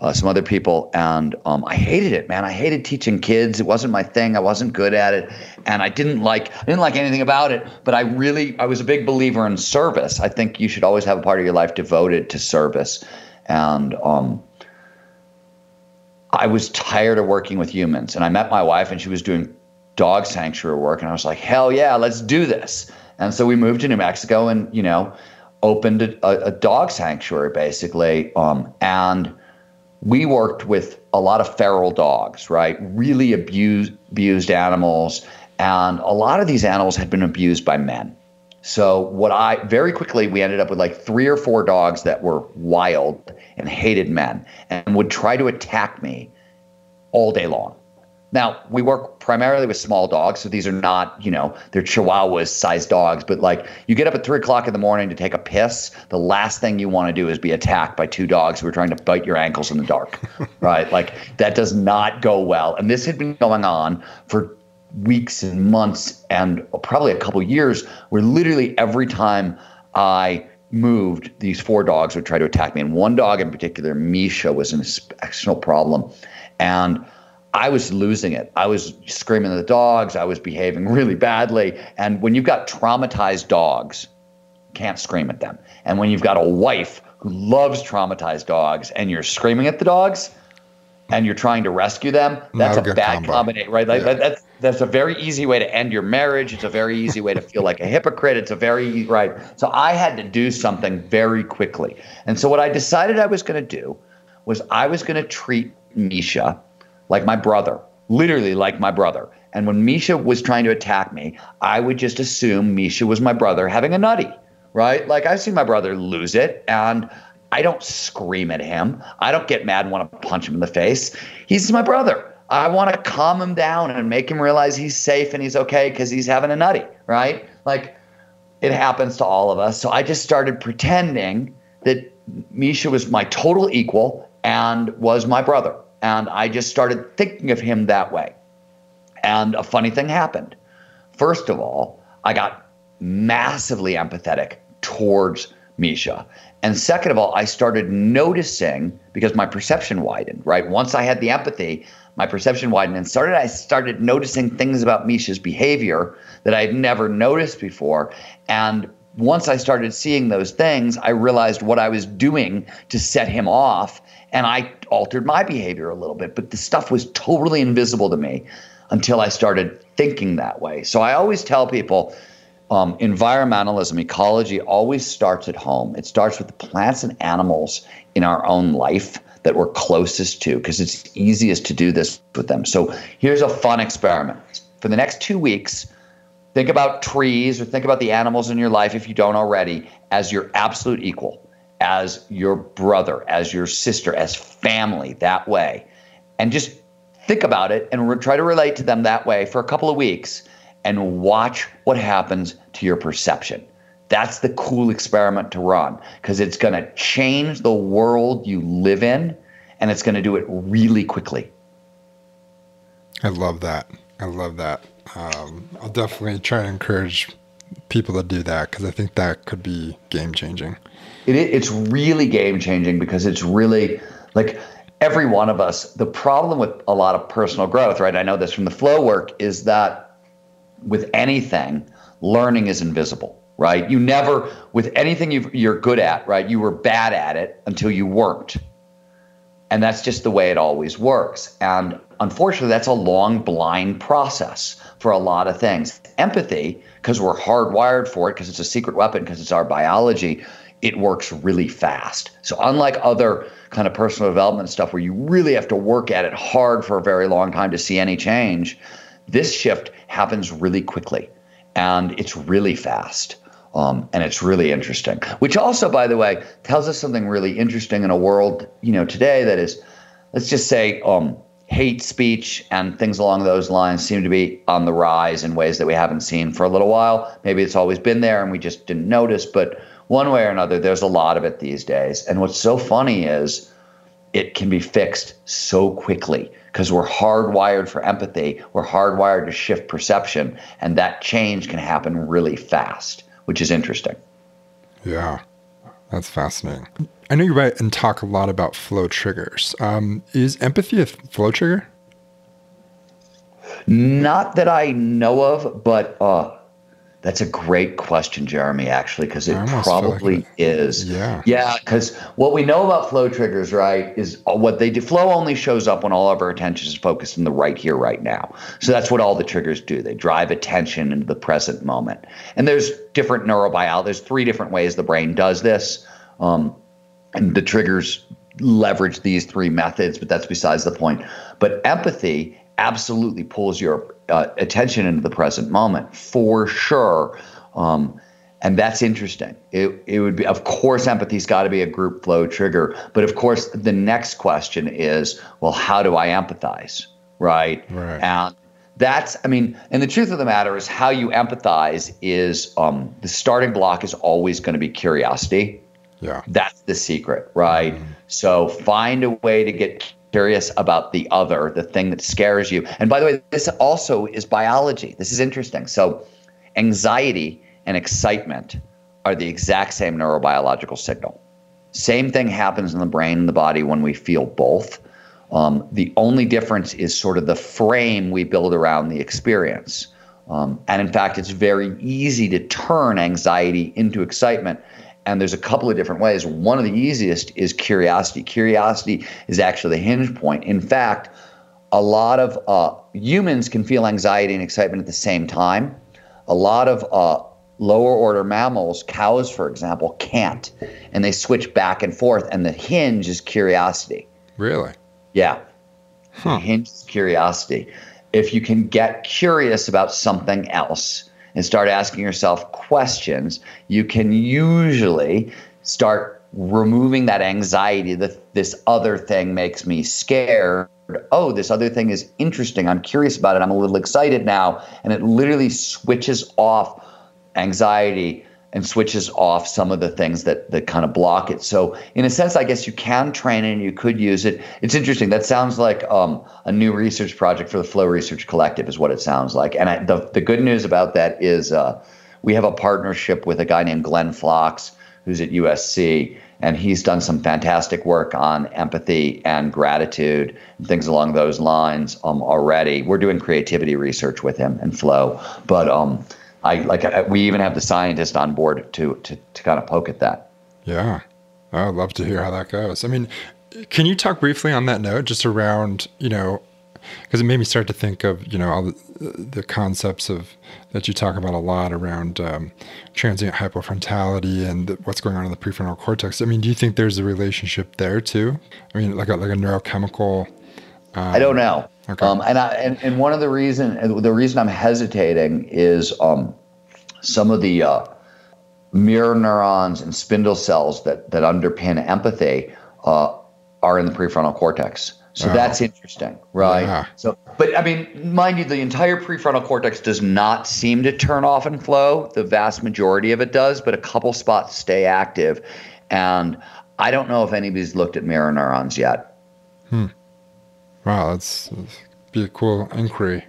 uh, some other people, and um, I hated it, man. I hated teaching kids. It wasn't my thing. I wasn't good at it, and I didn't like I didn't like anything about it. But I really I was a big believer in service. I think you should always have a part of your life devoted to service, and um, I was tired of working with humans. And I met my wife, and she was doing dog sanctuary work, and I was like, hell yeah, let's do this. And so we moved to New Mexico, and you know, opened a, a dog sanctuary basically, um, and we worked with a lot of feral dogs, right? Really abused abused animals, and a lot of these animals had been abused by men. So what I very quickly we ended up with like three or four dogs that were wild and hated men and would try to attack me all day long. Now, we work primarily with small dogs, so these are not, you know, they're chihuahuas sized dogs, but like you get up at three o'clock in the morning to take a piss, the last thing you want to do is be attacked by two dogs who are trying to bite your ankles in the dark, right? Like that does not go well. And this had been going on for weeks and months and probably a couple years where literally every time I moved, these four dogs would try to attack me. And one dog in particular, Misha, was an exceptional problem. And I was losing it. I was screaming at the dogs. I was behaving really badly. And when you've got traumatized dogs, can't scream at them. And when you've got a wife who loves traumatized dogs and you're screaming at the dogs and you're trying to rescue them, that's a bad combination, right? Like yeah. that's that's a very easy way to end your marriage. It's a very easy way to feel like a hypocrite. It's a very right. So I had to do something very quickly. And so what I decided I was going to do was I was going to treat Misha like my brother, literally like my brother. And when Misha was trying to attack me, I would just assume Misha was my brother having a nutty, right? Like I've seen my brother lose it and I don't scream at him. I don't get mad and want to punch him in the face. He's my brother. I want to calm him down and make him realize he's safe and he's okay because he's having a nutty, right? Like it happens to all of us. So I just started pretending that Misha was my total equal and was my brother. And I just started thinking of him that way. And a funny thing happened. First of all, I got massively empathetic towards Misha. And second of all, I started noticing because my perception widened, right? Once I had the empathy, my perception widened and started I started noticing things about Misha's behavior that I'd never noticed before. And once I started seeing those things, I realized what I was doing to set him off and I altered my behavior a little bit. But the stuff was totally invisible to me until I started thinking that way. So I always tell people um, environmentalism, ecology always starts at home. It starts with the plants and animals in our own life that we're closest to because it's easiest to do this with them. So here's a fun experiment. For the next two weeks, think about trees or think about the animals in your life, if you don't already, as your absolute equal, as your brother, as your sister, as family, that way. And just think about it and re- try to relate to them that way for a couple of weeks and watch what happens to your perception. That's the cool experiment to run because it's going to change the world you live in and it's going to do it really quickly. I love that. I love that. Um, I'll definitely try and encourage people to do that because I think that could be game changing. It, it's really game changing because it's really like every one of us. The problem with a lot of personal growth, right? I know this from the flow work, is that with anything, learning is invisible, right? You never, with anything you are good at, right? You were bad at it until you weren't. And that's just the way it always works. And unfortunately, that's a long, blind process for a lot of things. Empathy, because we're hardwired for it, because it's a secret weapon, because it's our biology, it works really fast. So, unlike other kind of personal development stuff where you really have to work at it hard for a very long time to see any change, this shift happens really quickly and it's really fast. Um, and it's really interesting. Which also, by the way, tells us something really interesting in a world, you know, today that is, let's just say, um, hate speech and things along those lines seem to be on the rise in ways that we haven't seen for a little while. Maybe it's always been there and we just didn't notice, but one way or another, there's a lot of it these days. And what's so funny is it can be fixed so quickly because we're hardwired for empathy. We're hardwired to shift perception, and that change can happen really fast, which is interesting. Yeah, that's fascinating. I know you write and talk a lot about flow triggers. Um, is empathy a flow trigger? Not that I know of, but uh, that's a great question, Jeremy, actually, because it probably like is. Yeah. Yeah, because what we know about flow triggers, right, is uh, what they do. Flow only shows up when all of our attention is focused in the right here, right now. So that's what all the triggers do. They drive attention into the present moment. And there's different neurobiology. There's three different ways the brain does this. Um, and the triggers leverage these three methods, but that's besides the point. But empathy absolutely pulls your uh, attention into the present moment for sure. Um, and that's interesting. It, it would be, of course, empathy's got to be a group flow trigger. But of course, the next question is, well, how do I empathize? Right. Right. And that's, I mean, and the truth of the matter is, how you empathize is um, the starting block is always going to be curiosity. Yeah. That's the secret, right? Mm. So find a way to get curious about the other, the thing that scares you. And by the way, this also is biology. This is interesting. So, anxiety and excitement are the exact same neurobiological signal. Same thing happens in the brain and the body when we feel both. Um, the only difference is sort of the frame we build around the experience. Um, and in fact, it's very easy to turn anxiety into excitement and there's a couple of different ways. One of the easiest is curiosity. Curiosity is actually the hinge point. In fact, a lot of uh, humans can feel anxiety and excitement at the same time. A lot of uh, lower order mammals, cows, for example, can't. And they switch back and forth. And the hinge is curiosity. Really? Yeah. Huh. hinge is curiosity. If you can get curious about something else, and start asking yourself questions, you can usually start removing that anxiety that this other thing makes me scared. Oh, this other thing is interesting. I'm curious about it. I'm a little excited now. And it literally switches off anxiety and switches off some of the things that that kind of block it. So in a sense, I guess you can train it and you could use it. It's interesting. That sounds like um, a new research project for the Flow Research Collective, is what it sounds like. And I, the the good news about that is uh, we have a partnership with a guy named Glenn Fox, who's at USC, and he's done some fantastic work on empathy and gratitude and things along those lines um, already. We're doing creativity research with him and flow, but um, I like I, we even have the scientist on board to to to kind of poke at that. Yeah, I'd love to hear how that goes. I mean, can you talk briefly on that note, just around you know because it made me start to think of you know all the, the concepts of that you talk about a lot around um, transient hypofrontality and what's going on in the prefrontal cortex. I mean, do you think there's a relationship there too? I mean, like a, like a neurochemical. Um, I don't know. Okay. Um, and, I, and and one of the reason the reason I'm hesitating is um, some of the uh, mirror neurons and spindle cells that that underpin empathy uh, are in the prefrontal cortex. So oh. that's interesting, right? Yeah. So, but I mean, mind you, the entire prefrontal cortex does not seem to turn off and flow. The vast majority of it does, but a couple spots stay active. And I don't know if anybody's looked at mirror neurons yet. Hmm. Wow, that's, that's be a cool inquiry.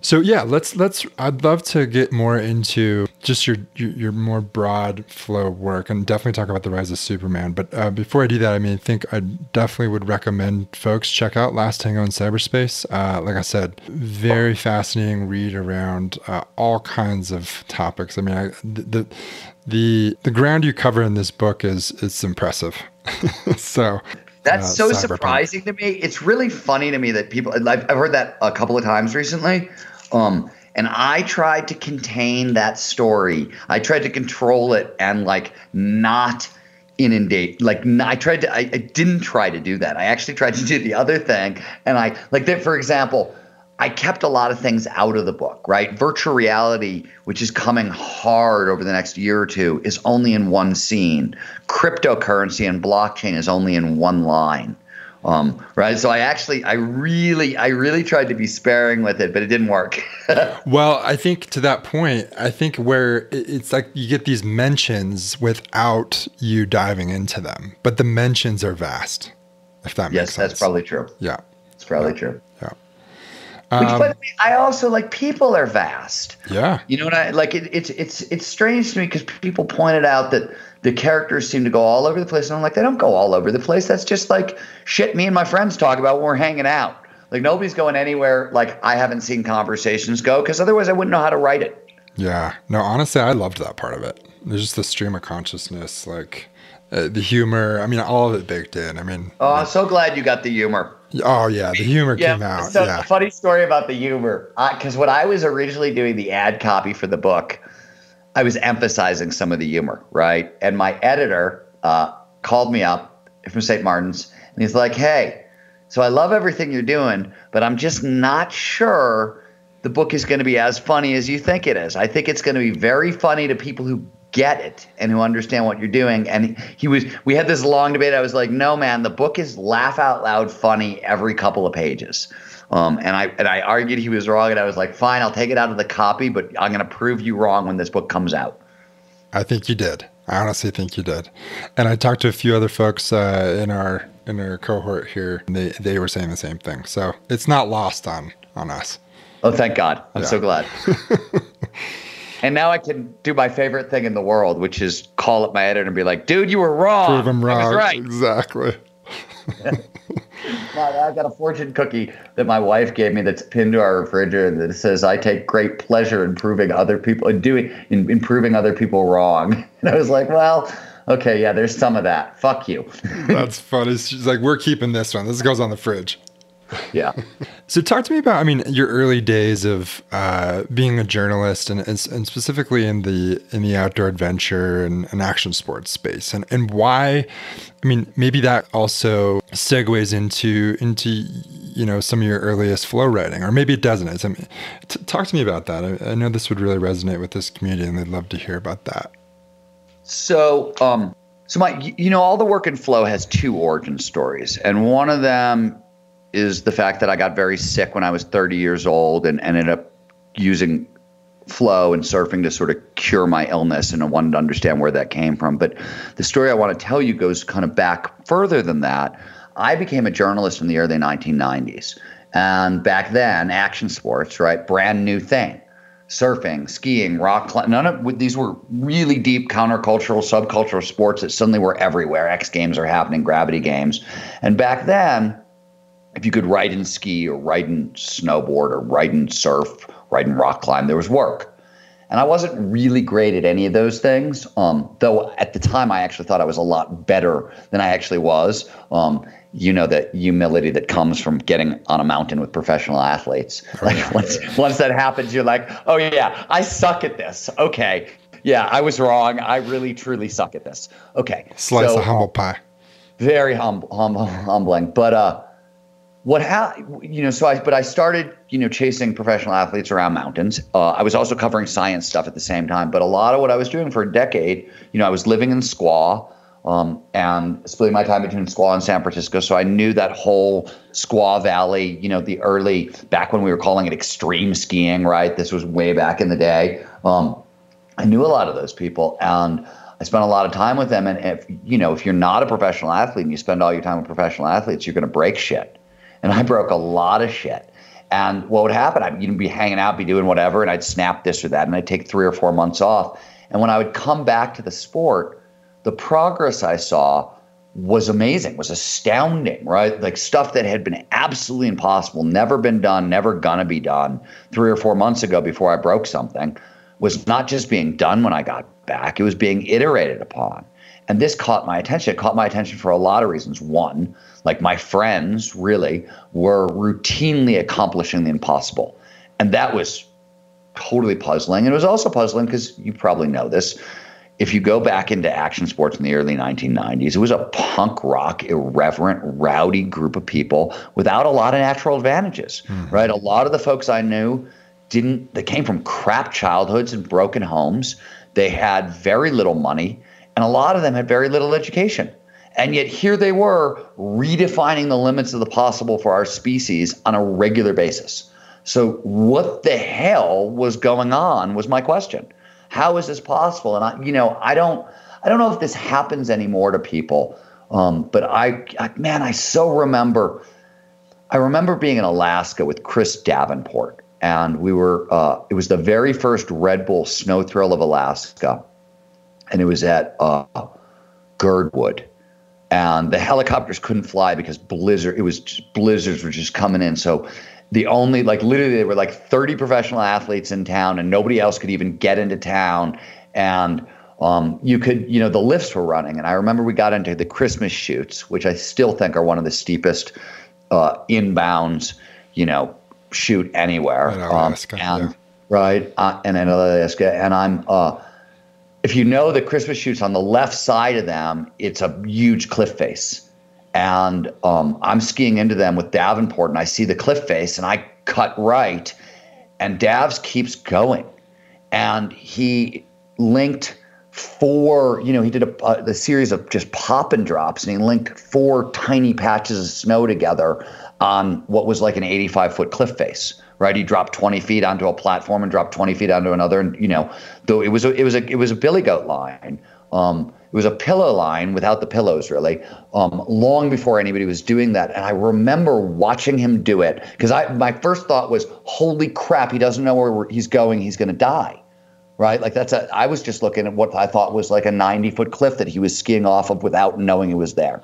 So yeah, let's let's. I'd love to get more into just your your, your more broad flow work, and definitely talk about the rise of Superman. But uh, before I do that, I mean, I think I definitely would recommend folks check out Last Tango in Cyberspace. Uh, like I said, very fascinating read around uh, all kinds of topics. I mean, I, the the the ground you cover in this book is is impressive. so that's so cyberpunk. surprising to me. It's really funny to me that people. I've, I've heard that a couple of times recently. Um, and I tried to contain that story. I tried to control it and like not inundate. Like I tried to. I, I didn't try to do that. I actually tried to do the other thing. And I like that. For example, I kept a lot of things out of the book, right? Virtual reality, which is coming hard over the next year or two, is only in one scene. Cryptocurrency and blockchain is only in one line. Um, right. So I actually, I really, I really tried to be sparing with it, but it didn't work. well, I think to that point, I think where it's like you get these mentions without you diving into them, but the mentions are vast. If that yes, makes sense. that's probably true. Yeah, it's probably yeah. true. Um, Which, by the way, I also like people are vast. Yeah. You know what I like? It, it's it's it's strange to me because people pointed out that the characters seem to go all over the place, and I'm like, they don't go all over the place. That's just like shit. Me and my friends talk about when we're hanging out. Like nobody's going anywhere. Like I haven't seen conversations go because otherwise I wouldn't know how to write it. Yeah. No, honestly, I loved that part of it. There's just the stream of consciousness, like uh, the humor. I mean, all of it baked in. I mean, oh, I'm so glad you got the humor. Oh yeah, the humor yeah, came out. So yeah. funny story about the humor, because when I was originally doing the ad copy for the book, I was emphasizing some of the humor, right? And my editor uh, called me up from St. Martin's, and he's like, "Hey, so I love everything you're doing, but I'm just not sure." The book is going to be as funny as you think it is. I think it's going to be very funny to people who get it and who understand what you're doing. And he was, we had this long debate. I was like, no, man, the book is laugh out loud funny every couple of pages. Um, and I and I argued he was wrong, and I was like, fine, I'll take it out of the copy, but I'm going to prove you wrong when this book comes out. I think you did. I honestly think you did. And I talked to a few other folks uh, in our in our cohort here, and they they were saying the same thing. So it's not lost on on us. Oh, thank God! I'm yeah. so glad. And now I can do my favorite thing in the world, which is call up my editor and be like, "Dude, you were wrong. Prove him wrong. right. Exactly." I got a fortune cookie that my wife gave me that's pinned to our refrigerator that says, "I take great pleasure in proving other people in doing in, in proving other people wrong." And I was like, "Well." Okay, yeah, there's some of that. Fuck you. That's funny. She's like, we're keeping this one. This goes on the fridge yeah. So talk to me about, I mean, your early days of uh, being a journalist and, and, and, specifically in the in the outdoor adventure and, and, action sports space and, and why, I mean, maybe that also segues into, into, you know, some of your earliest flow writing, or maybe it doesn't. It's, I mean, t- talk to me about that. I, I know this would really resonate with this community and they'd love to hear about that. So, um, so my, you know, all the work in flow has two origin stories, and one of them is the fact that I got very sick when I was 30 years old and ended up using flow and surfing to sort of cure my illness and I wanted to understand where that came from. But the story I want to tell you goes kind of back further than that. I became a journalist in the early 1990s. And back then, action sports, right, brand new thing. surfing, skiing, rock climbing. None of these were really deep countercultural, subcultural sports that suddenly were everywhere. X Games are happening, gravity games. And back then, if you could ride and ski or ride and snowboard or ride and surf, ride and rock climb, there was work. And I wasn't really great at any of those things, um, though at the time I actually thought I was a lot better than I actually was. Um, you know that humility that comes from getting on a mountain with professional athletes. Oh, like once once that happens, you're like, oh yeah, I suck at this. Okay, yeah, I was wrong. I really truly suck at this. Okay, slice so, of humble pie. Very humble, humble, humbling. But uh, what ha- you know so i but i started you know chasing professional athletes around mountains. Uh, i was also covering science stuff at the same time but a lot of what i was doing for a decade you know i was living in squaw um, and splitting my time between squaw and san francisco. So i knew that whole squaw valley you know the early back when we were calling it extreme skiing right? This was way back in the day. Um, i knew a lot of those people and I spent a lot of time with them. And if you know, if you're not a professional athlete and you spend all your time with professional athletes, you're going to break shit and I broke a lot of shit. And what would happen? I'd you be hanging out, be doing whatever, and I'd snap this or that, and I'd take three or four months off. And when I would come back to the sport, the progress I saw was amazing, was astounding, right? Like stuff that had been absolutely impossible, never been done, never gonna be done three or four months ago before I broke something, was not just being done when I got back, it was being iterated upon. And this caught my attention. It caught my attention for a lot of reasons. One, like my friends really were routinely accomplishing the impossible. And that was totally puzzling. And it was also puzzling because you probably know this. If you go back into action sports in the early 1990s, it was a punk rock, irreverent, rowdy group of people without a lot of natural advantages, mm-hmm. right? A lot of the folks I knew didn't, they came from crap childhoods and broken homes. They had very little money and a lot of them had very little education. And yet here they were redefining the limits of the possible for our species on a regular basis. So what the hell was going on was my question. How is this possible? And I, you know, I don't, I don't know if this happens anymore to people. Um, but I, I, man, I so remember. I remember being in Alaska with Chris Davenport, and we were. Uh, it was the very first Red Bull Snow Thrill of Alaska, and it was at uh, Girdwood. And the helicopters couldn't fly because blizzard. It was just, blizzards were just coming in. So the only like literally there were like 30 professional athletes in town, and nobody else could even get into town. And um, you could, you know, the lifts were running. And I remember we got into the Christmas chutes which I still think are one of the steepest uh, inbounds, you know, chute anywhere. In Alaska, um, and, yeah. Right. Uh, and in Alaska. And I'm, uh, if you know the Christmas chutes on the left side of them, it's a huge cliff face. And um, I'm skiing into them with Davenport, and I see the cliff face, and I cut right, and Davs keeps going, and he linked four. You know, he did a, a, a series of just pop and drops, and he linked four tiny patches of snow together on what was like an 85 foot cliff face right? He dropped 20 feet onto a platform and dropped 20 feet onto another. And, you know, though it was a, it was a, it was a billy goat line. Um, it was a pillow line without the pillows, really, um, long before anybody was doing that. And I remember watching him do it because I my first thought was, "Holy crap! He doesn't know where he's going. He's going to die." Right? Like that's a. I was just looking at what I thought was like a 90 foot cliff that he was skiing off of without knowing it was there,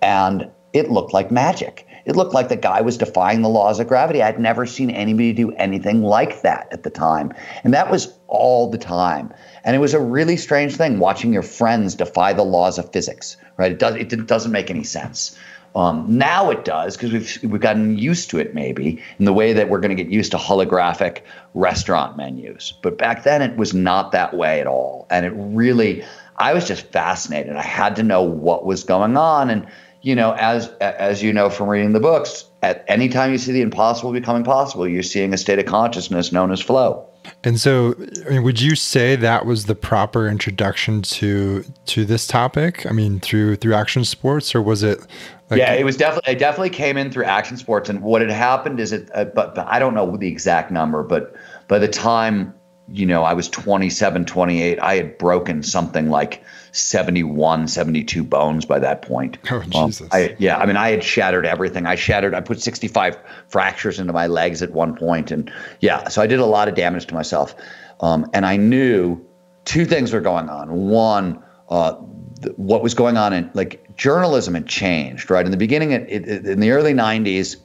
and it looked like magic. It looked like the guy was defying the laws of gravity. I'd never seen anybody do anything like that at the time. And that was all the time. And it was a really strange thing watching your friends defy the laws of physics, right? It, does, it doesn't make any sense. Um, now it does because we've we've gotten used to it maybe in the way that we're going to get used to holographic restaurant menus. But back then it was not that way at all, and it really I was just fascinated. I had to know what was going on, and you know, as as you know from reading the books, at any time you see the impossible becoming possible, you're seeing a state of consciousness known as flow. And so, I mean, would you say that was the proper introduction to to this topic? I mean, through through action sports, or was it? Like, yeah, it was definitely. It definitely came in through action sports, and what had happened is it. Uh, but, but I don't know the exact number, but by the time you know, I was 27, 28. I had broken something like 71, 72 bones by that point. Oh, Jesus. Um, I, yeah. I mean, I had shattered everything. I shattered, I put 65 fractures into my legs at one point, And yeah, so I did a lot of damage to myself. Um, and I knew two things were going on. One, uh, th- what was going on in like journalism had changed, right? In the beginning, it, it, in the early 90s,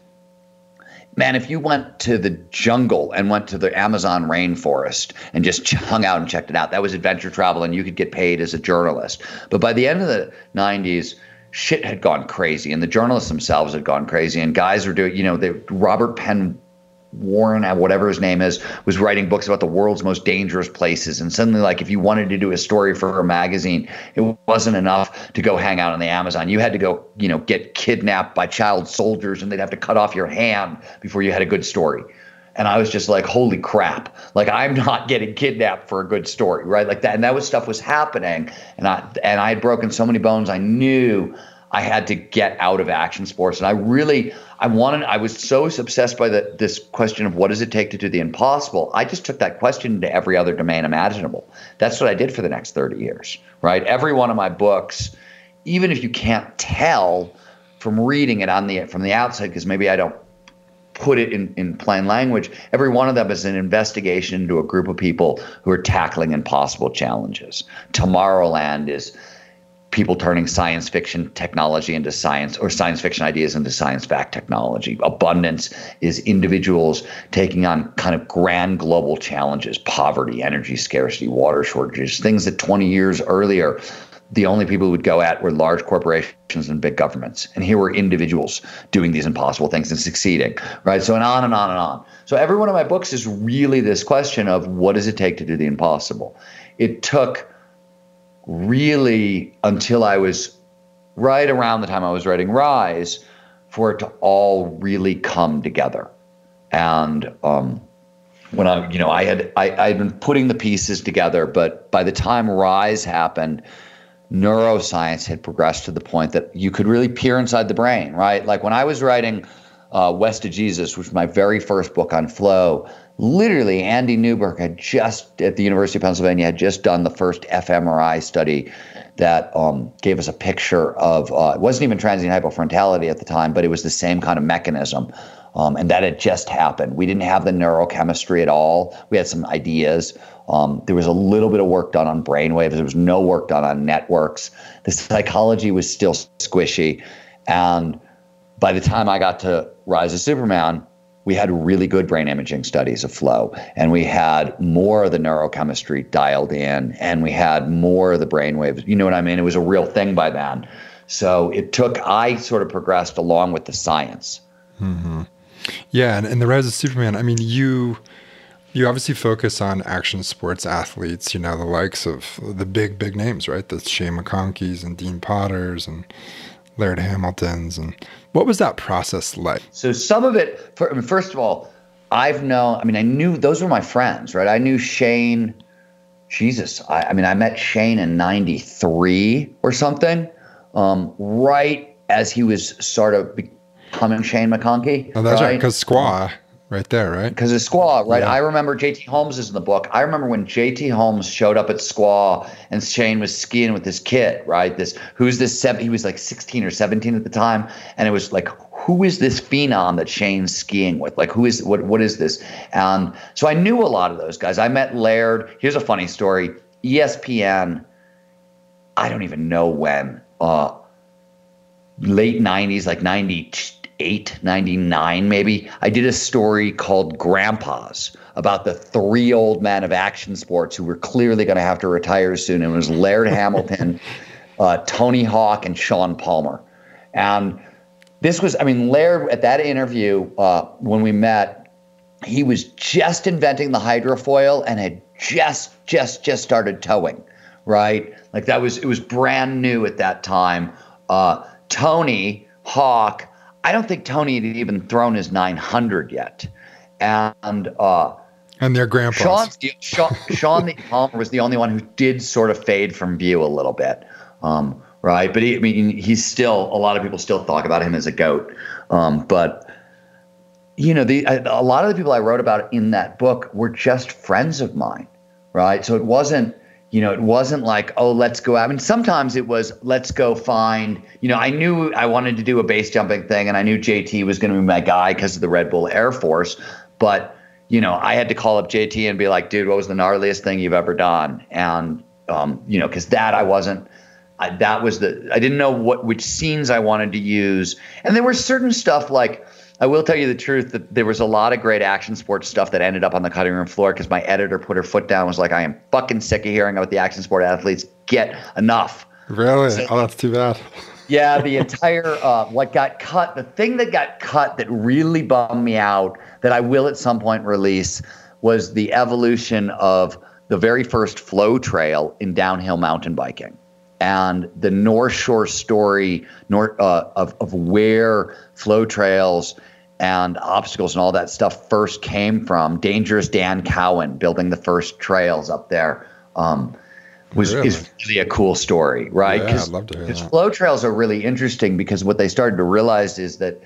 man, if you went to the jungle and went to the Amazon rainforest and just hung out and checked it out, that was adventure travel and you could get paid as a journalist. But by the end of the 90s, shit had gone crazy and the journalists themselves had gone crazy and guys were doing, you know, they, Robert Penn Warren, whatever his name is, was writing books about the world's most dangerous places. And suddenly, like, if you wanted to do a story for a magazine, it wasn't enough to go hang out on the Amazon. You had to go, you know, get kidnapped by child soldiers and they'd have to cut off your hand before you had a good story. And I was just like, holy crap. Like, I'm not getting kidnapped for a good story, right? Like that. And that was stuff was happening. And I, and I had broken so many bones. I knew I had to get out of action sports. And I really, I wanted, I was so obsessed by the, this question of what does it take to do the impossible. I just took that question into every other domain imaginable. That's what I did for the next 30 years, right? Every one of my books, even if you can't tell from reading it on the, from the outside, because maybe I don't put it in, in plain language, every one of them is an investigation into a group of people who are tackling impossible challenges. Tomorrowland is people turning science fiction technology into science or science fiction ideas into science fact technology. Abundance is individuals taking on kind of grand global challenges, poverty, energy scarcity, water shortages, things that 20 years earlier the only people who would go at were large corporations and big governments. And here were individuals doing these impossible things and succeeding, right? So, and on and on and on. So, every one of my books is really this question of what does it take to do the impossible? It took really until I was right around the time I was writing Rise for it to all really come together. And um, when I, you know, I had I I'd been putting the pieces together, but by the time Rise happened, neuroscience had progressed to the point that you could really peer inside the brain, right? Like when I was writing uh, West of Jesus, which was my very first book on flow, literally Andy Newberg had just at the University of Pennsylvania had just done the first fMRI study that um, gave us a picture of uh, it wasn't even transient hypofrontality at the time, but it was the same kind of mechanism. Um, and that had just happened. We didn't have the neurochemistry at all. We had some ideas. Um, there was a little bit of work done on brainwaves. There was no work done on networks. The psychology was still squishy. And by the time I got to Rise of Superman, we had really good brain imaging studies of flow, and we had more of the neurochemistry dialed in, and we had more of the brain waves. You know what I mean? It was a real thing by then. So it took, I sort of progressed along with the science. Mm-hmm. Yeah. And, and the rise of Superman, I mean, you. You obviously focus on action sports athletes, you know, the likes of the big, big names, right? The Shane McConkeys and Dean Potters and Laird Hamiltons. And what was that process like? So some of it, for, I mean, first of all, I've known, I mean, I knew those were my friends, right? I knew Shane, Jesus, I, I mean, I met Shane in 93 or something, um, right as he was sort of becoming Shane McConkey. Oh, that's right, because right, Squaw right there, right? Because it's Squaw, right? Yeah. I remember JT Holmes is in the book. I remember when JT Holmes showed up at Squaw and Shane was skiing with this kid, right? This who's this seven? He was like 16 or 17 at the time, and it was like, who is this phenom that Shane's skiing with? Like, who is what? What is this? And so I knew a lot of those guys. I met Laird. Here's a funny story. ESPN. I don't even know when. Uh, late 90s, like 92 98, 99 maybe, I did a story called Grandpas about the three old men of action sports who were clearly going to have to retire soon. And it was Laird Hamilton, uh, Tony Hawk, and Shaun Palmer. And this was, I mean, Laird at that interview uh, when we met, he was just inventing the hydrofoil and had just, just, just started towing, right? Like that was, it was brand new at that time. Uh, Tony Hawk I don't think Tony had even thrown his 900 yet. And uh, and their grandpas. Shaun, Shaun the Palmer was the only one who did sort of fade from view a little bit, um, right? But he, I mean, he's still a lot of people still talk about him as a goat, um, but you know, the a lot of the people I wrote about in that book were just friends of mine, right? So it wasn't, you know, it wasn't like, oh, let's go out. I mean, sometimes it was, let's go find, you know, I knew I wanted to do a base jumping thing and I knew JT was going to be my guy because of the Red Bull Air Force. But, you know, I had to call up JT and be like, dude, what was the gnarliest thing you've ever done? And, um, you know, because that I wasn't, I, that was the, I didn't know what, which scenes I wanted to use. And there was certain stuff like, I will tell you the truth that there was a lot of great action sports stuff that ended up on the cutting room floor because my editor put her foot down was like, I am fucking sick of hearing about the action sport athletes. Get enough. Really? So, oh, that's too bad. yeah, the entire uh, what got cut, the thing that got cut that really bummed me out that I will at some point release was the evolution of the very first flow trail in downhill mountain biking and the North Shore story north, uh, of, of where flow trails and obstacles and all that stuff first came from. Dangerous Dan Cowan building the first trails up there um, was really? is really a cool story, right? Yeah, I'd love to hear that. Are really interesting because what they started to realize is that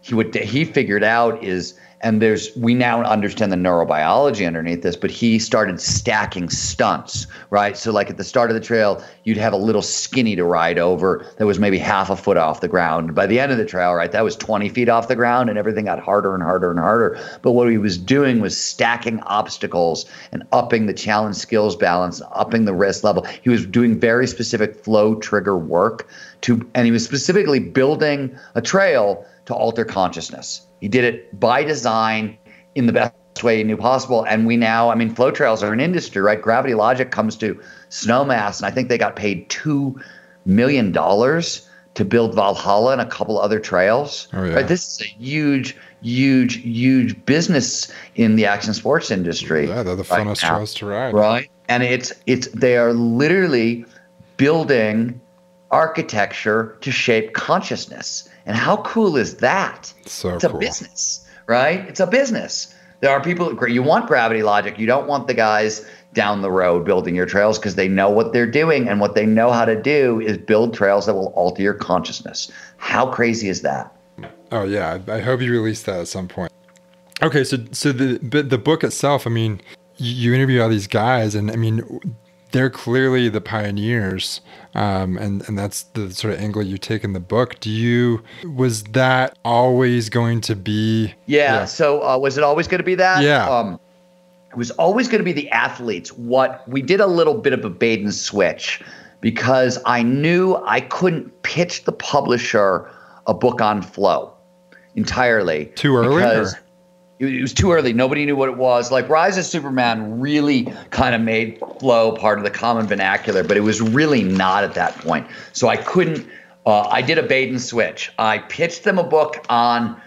he would he figured out is and there's we now understand the neurobiology underneath this but he started stacking stunts right? So like at the start of the trail you'd have a little skinny to ride over that was maybe half a foot off the ground. By the end of the trail right that was 20 feet off the ground and everything got harder and harder and harder. But what he was doing was stacking obstacles and upping the challenge skills balance upping the risk level. He was doing very specific flow trigger work to and he was specifically building a trail to alter consciousness he did it by design in the best way he knew possible. And we now, I mean, flow trails are an industry, right? Gravity Logic comes to Snowmass, and I think they got paid $2 million to build Valhalla and a couple other trails. Oh, yeah. Right? This is a huge, huge, huge business in the action sports industry. Yeah, they're the funnest right trails to ride. Right. And it's it's they are literally building architecture to shape consciousness. And how cool is that? So it's cool. a business, right? It's a business. There are people you want gravity logic. You don't want the guys down the road building your trails because they know what they're doing and what they know how to do is build trails that will alter your consciousness. How crazy is that? Oh yeah, I hope you release that at some point. Okay, so so the the book itself, I mean, you interview all these guys and I mean they're clearly the pioneers, um, and and that's the sort of angle you take in the book. Do you was that always going to be? Yeah. yeah. So uh, was it always going to be that? Yeah. Um, it was always going to be the athletes. What we did a little bit of a bait and switch because I knew I couldn't pitch the publisher a book on flow entirely. Too early. Because, it was too early. Nobody knew what it was. Like Rise of Superman really kind of made flow part of the common vernacular, but it was really not at that point. So I couldn't. Uh, I did a bait and switch. I pitched them a book on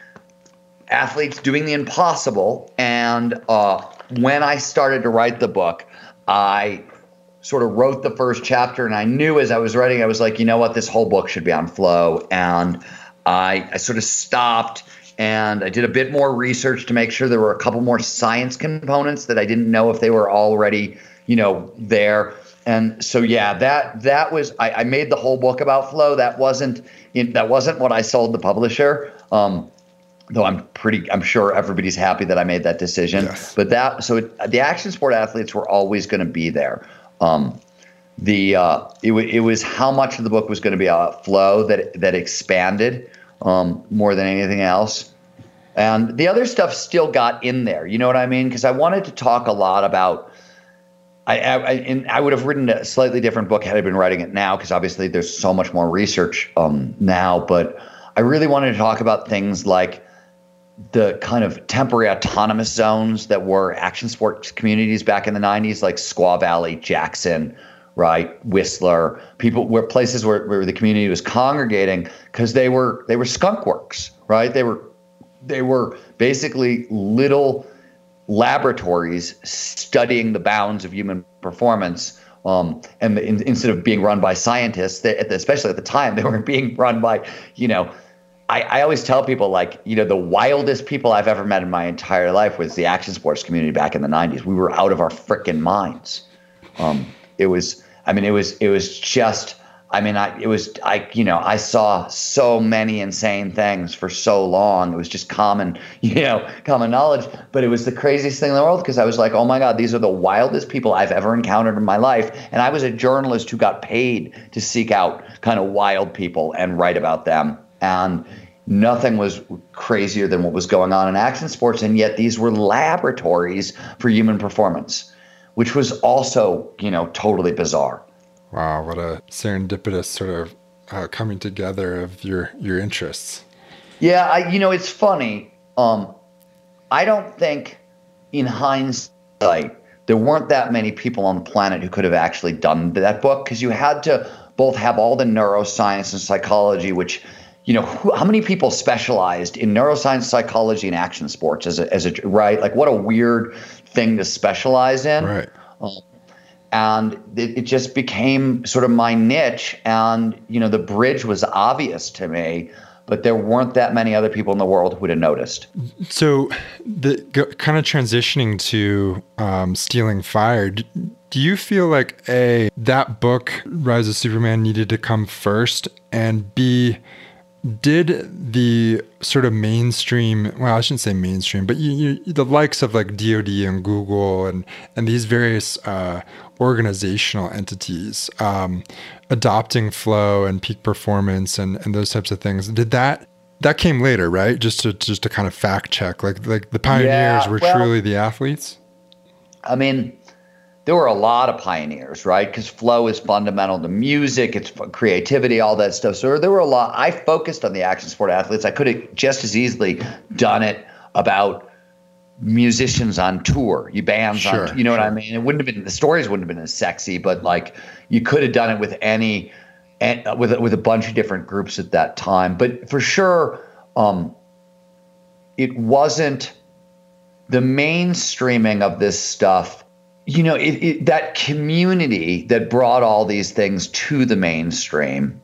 athletes doing the impossible, and uh, when I started to write the book, I sort of wrote the first chapter, and I knew as I was writing, I was like, you know what, this whole book should be on flow, and I, I sort of stopped and I did a bit more research to make sure there were a couple more science components that I didn't know if they were already, you know, there. And so yeah, that that was I, I made the whole book about flow. That wasn't in, that wasn't what I sold the publisher. Um, though I'm pretty, I'm sure everybody's happy that I made that decision. Yes. But that so it, the action sport athletes were always going to be there. Um, the uh, it, w- it was how much of the book was going to be about flow that that expanded um, more than anything else. And the other stuff still got in there. You know what I mean? Because I wanted to talk a lot about. I, I, and I would have written a slightly different book had I been writing it now, because obviously there's so much more research um, now. But I really wanted to talk about things like the kind of temporary autonomous zones that were action sports communities back in the 90s, like Squaw Valley, Jackson, right, Whistler, people were places where, where the community was congregating because they were they were skunk works, right? They were they were basically little laboratories studying the bounds of human performance. Um, and the, in, instead of being run by scientists, they, especially at the time, they were being run by, you know, I, I, always tell people like, you know, the wildest people I've ever met in my entire life was the action sports community back in the 90s. We were out of our freaking minds. Um, it was, I mean, it was, it was just I mean, I it was I you know I saw so many insane things for so long. It was just common you know common knowledge, but it was the craziest thing in the world because I was like, oh my god, these are the wildest people I've ever encountered in my life, and I was a journalist who got paid to seek out kind of wild people and write about them, and nothing was crazier than what was going on in action sports, and yet these were laboratories for human performance, which was also you know totally bizarre. Wow, what a serendipitous sort of uh, coming together of your your interests. Yeah, I, you know, it's funny. Um, I don't think, in hindsight, there weren't that many people on the planet who could have actually done that book because you had to both have all the neuroscience and psychology, which, you know, who, how many people specialized in neuroscience, psychology, and action sports as a, as a right? Like, what a weird thing to specialize in. Right. Um, and it, it, just became sort of my niche and you know the bridge was obvious to me but there weren't that many other people in the world who would have noticed so the kind of transitioning to um, stealing fire do you feel like a that book rise of superman needed to come first and b did the sort of mainstream well i shouldn't say mainstream but you, you, the likes of like dod and google and and these various uh, organizational entities um, adopting flow and peak performance and, and those types of things did that that came later right? Just to just to kind of fact check like like the pioneers yeah, were well, truly the athletes? I mean there were a lot of pioneers, right? Because flow is fundamental to music, it's creativity, all that stuff. So there were a lot. I focused on the action sport athletes. I could have just as easily done it about musicians on tour, you bands sure, on, you know sure. what I mean? It wouldn't have been the stories wouldn't have been as sexy, but like you could have done it with any, with with a bunch of different groups at that time. But for sure, um, it wasn't the mainstreaming of this stuff you know, it, it, that community that brought all these things to the mainstream,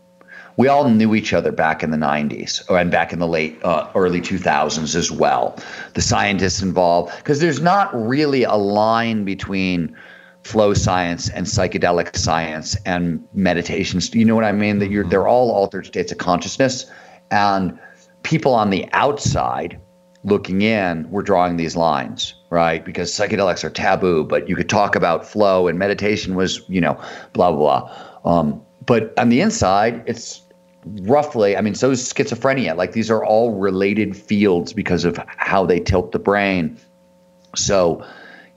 we all knew each other back in the 90s and back in the late, uh, early 2000s as well. The scientists involved, because there's not really a line between flow science and psychedelic science and meditations. You know what I mean? That you're, they're all altered states of consciousness. And people on the outside looking in we're drawing these lines right? Because psychedelics are taboo, but you could talk about flow and meditation was, you know, blah, blah, blah. Um, but on the inside, it's roughly, I mean, so is schizophrenia. Like these are all related fields because of how they tilt the brain. So,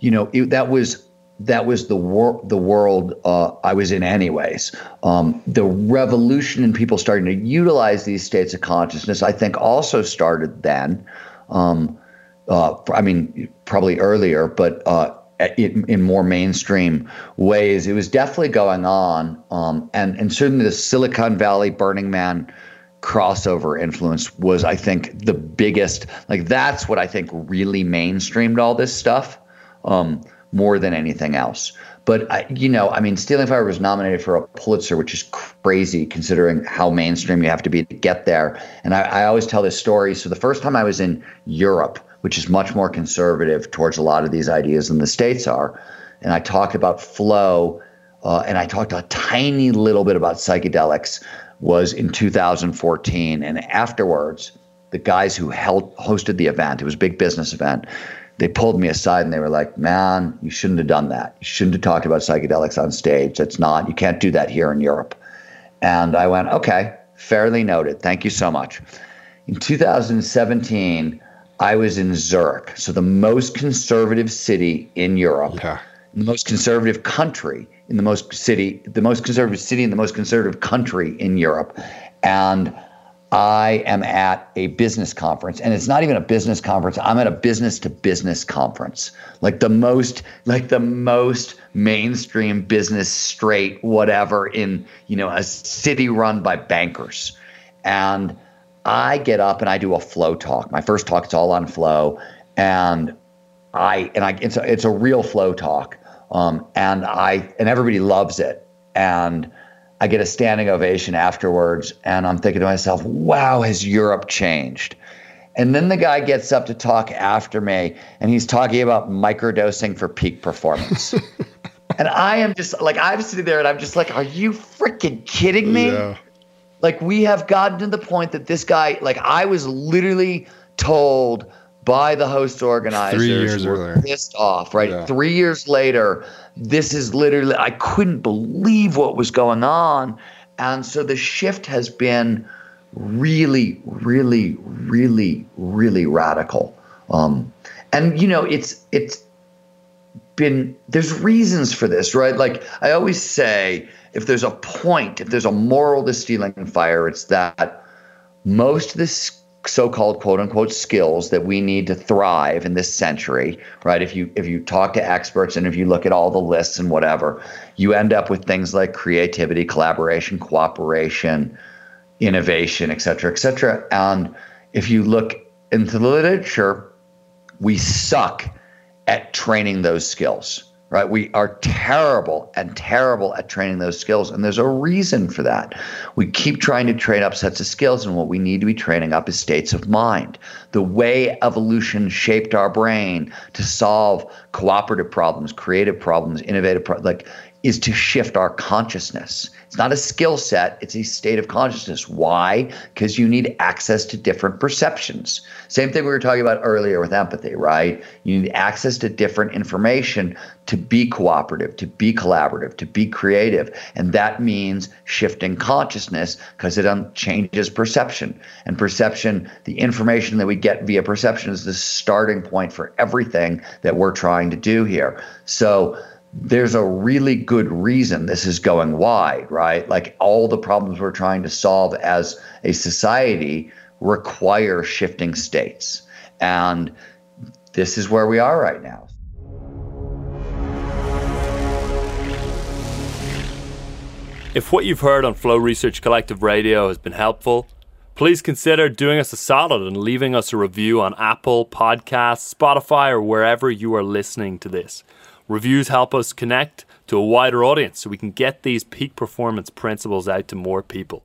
you know, it, that was that was the wor- the world uh, I was in, anyways. Um, the revolution in people starting to utilize these states of consciousness, I think, also started then. Um, uh, I mean, probably earlier, but uh, in, in, more mainstream ways. It was definitely going on, um, and and certainly the Silicon Valley Burning Man crossover influence was, I think, the biggest. Like that's what I think really mainstreamed all this stuff um, more than anything else. But I, you know, I mean, Stealing Fire was nominated for a Pulitzer, which is crazy considering how mainstream you have to be to get there. And I, I always tell this story. So the first time I was in Europe which is much more conservative towards a lot of these ideas than the states are. And I talked about flow, uh, and I talked a tiny little bit about psychedelics. Was in 2014, and afterwards, the guys who held hosted the event, it was a big business event. They pulled me aside and they were like, "Man, you shouldn't have done that. You shouldn't have talked about psychedelics on stage. That's not. You can't do that here in Europe." And I went, "Okay, fairly noted. Thank you so much." In 2017, I was in Zurich, so the most conservative city in Europe, yeah. the most conservative country in the most city, the most conservative city in the most conservative country in Europe, and I am at a business conference, and it's not even a business conference. I'm at a business to business conference, like the most, like the most mainstream business straight whatever in you know a city run by bankers, and I get up and I do a flow talk. My first talk, it's all on flow, and I and I it's a, it's a real flow talk, um, and I and everybody loves it, and I get a standing ovation afterwards, and I'm thinking to myself, wow, has Europe changed? And then the guy gets up to talk after me, and he's talking about microdosing for peak performance. and I am just like I'm sitting there, and I'm just like, are you? Freaking kidding me? Yeah. Like we have gotten to the point that this guy, like I was literally told by the host organizers, Three years earlier. pissed off. Right, Yeah. three years later, this is literally. I couldn't believe what was going on, and so the shift has been really, really, really, really radical. Um, and you know, it's it's been there's reasons for this, right? Like I always say, if there's a point, if there's a moral to stealing fire, it's that most of this so-called quote unquote skills that we need to thrive in this century right? If you if you talk to experts and if you look at all the lists and whatever you end up with things like creativity collaboration cooperation innovation et cetera et cetera. And if you look into the literature we suck at training those skills right? We are terrible and terrible at training those skills and there's a reason for that. We keep trying to train up sets of skills and what we need to be training up is states of mind. The way evolution shaped our brain to solve cooperative problems creative problems innovative problems, like is to shift our consciousness. It's not a skill set it's a state of consciousness. Why? Because you need access to different perceptions. Same thing we were talking about earlier with empathy right? You need access to different information to be cooperative to be collaborative to be creative. And that means shifting consciousness because it changes perception. And perception the information that we get via perception is the starting point for everything that we're trying to do here. So there's a really good reason this is going wide, right? Like all the problems we're trying to solve as a society require shifting states. And this is where we are right now. If what you've heard on Flow Research Collective Radio has been helpful, please consider doing us a solid and leaving us a review on Apple Podcasts, Spotify, or wherever you are listening to this. Reviews help us connect to a wider audience so we can get these peak performance principles out to more people.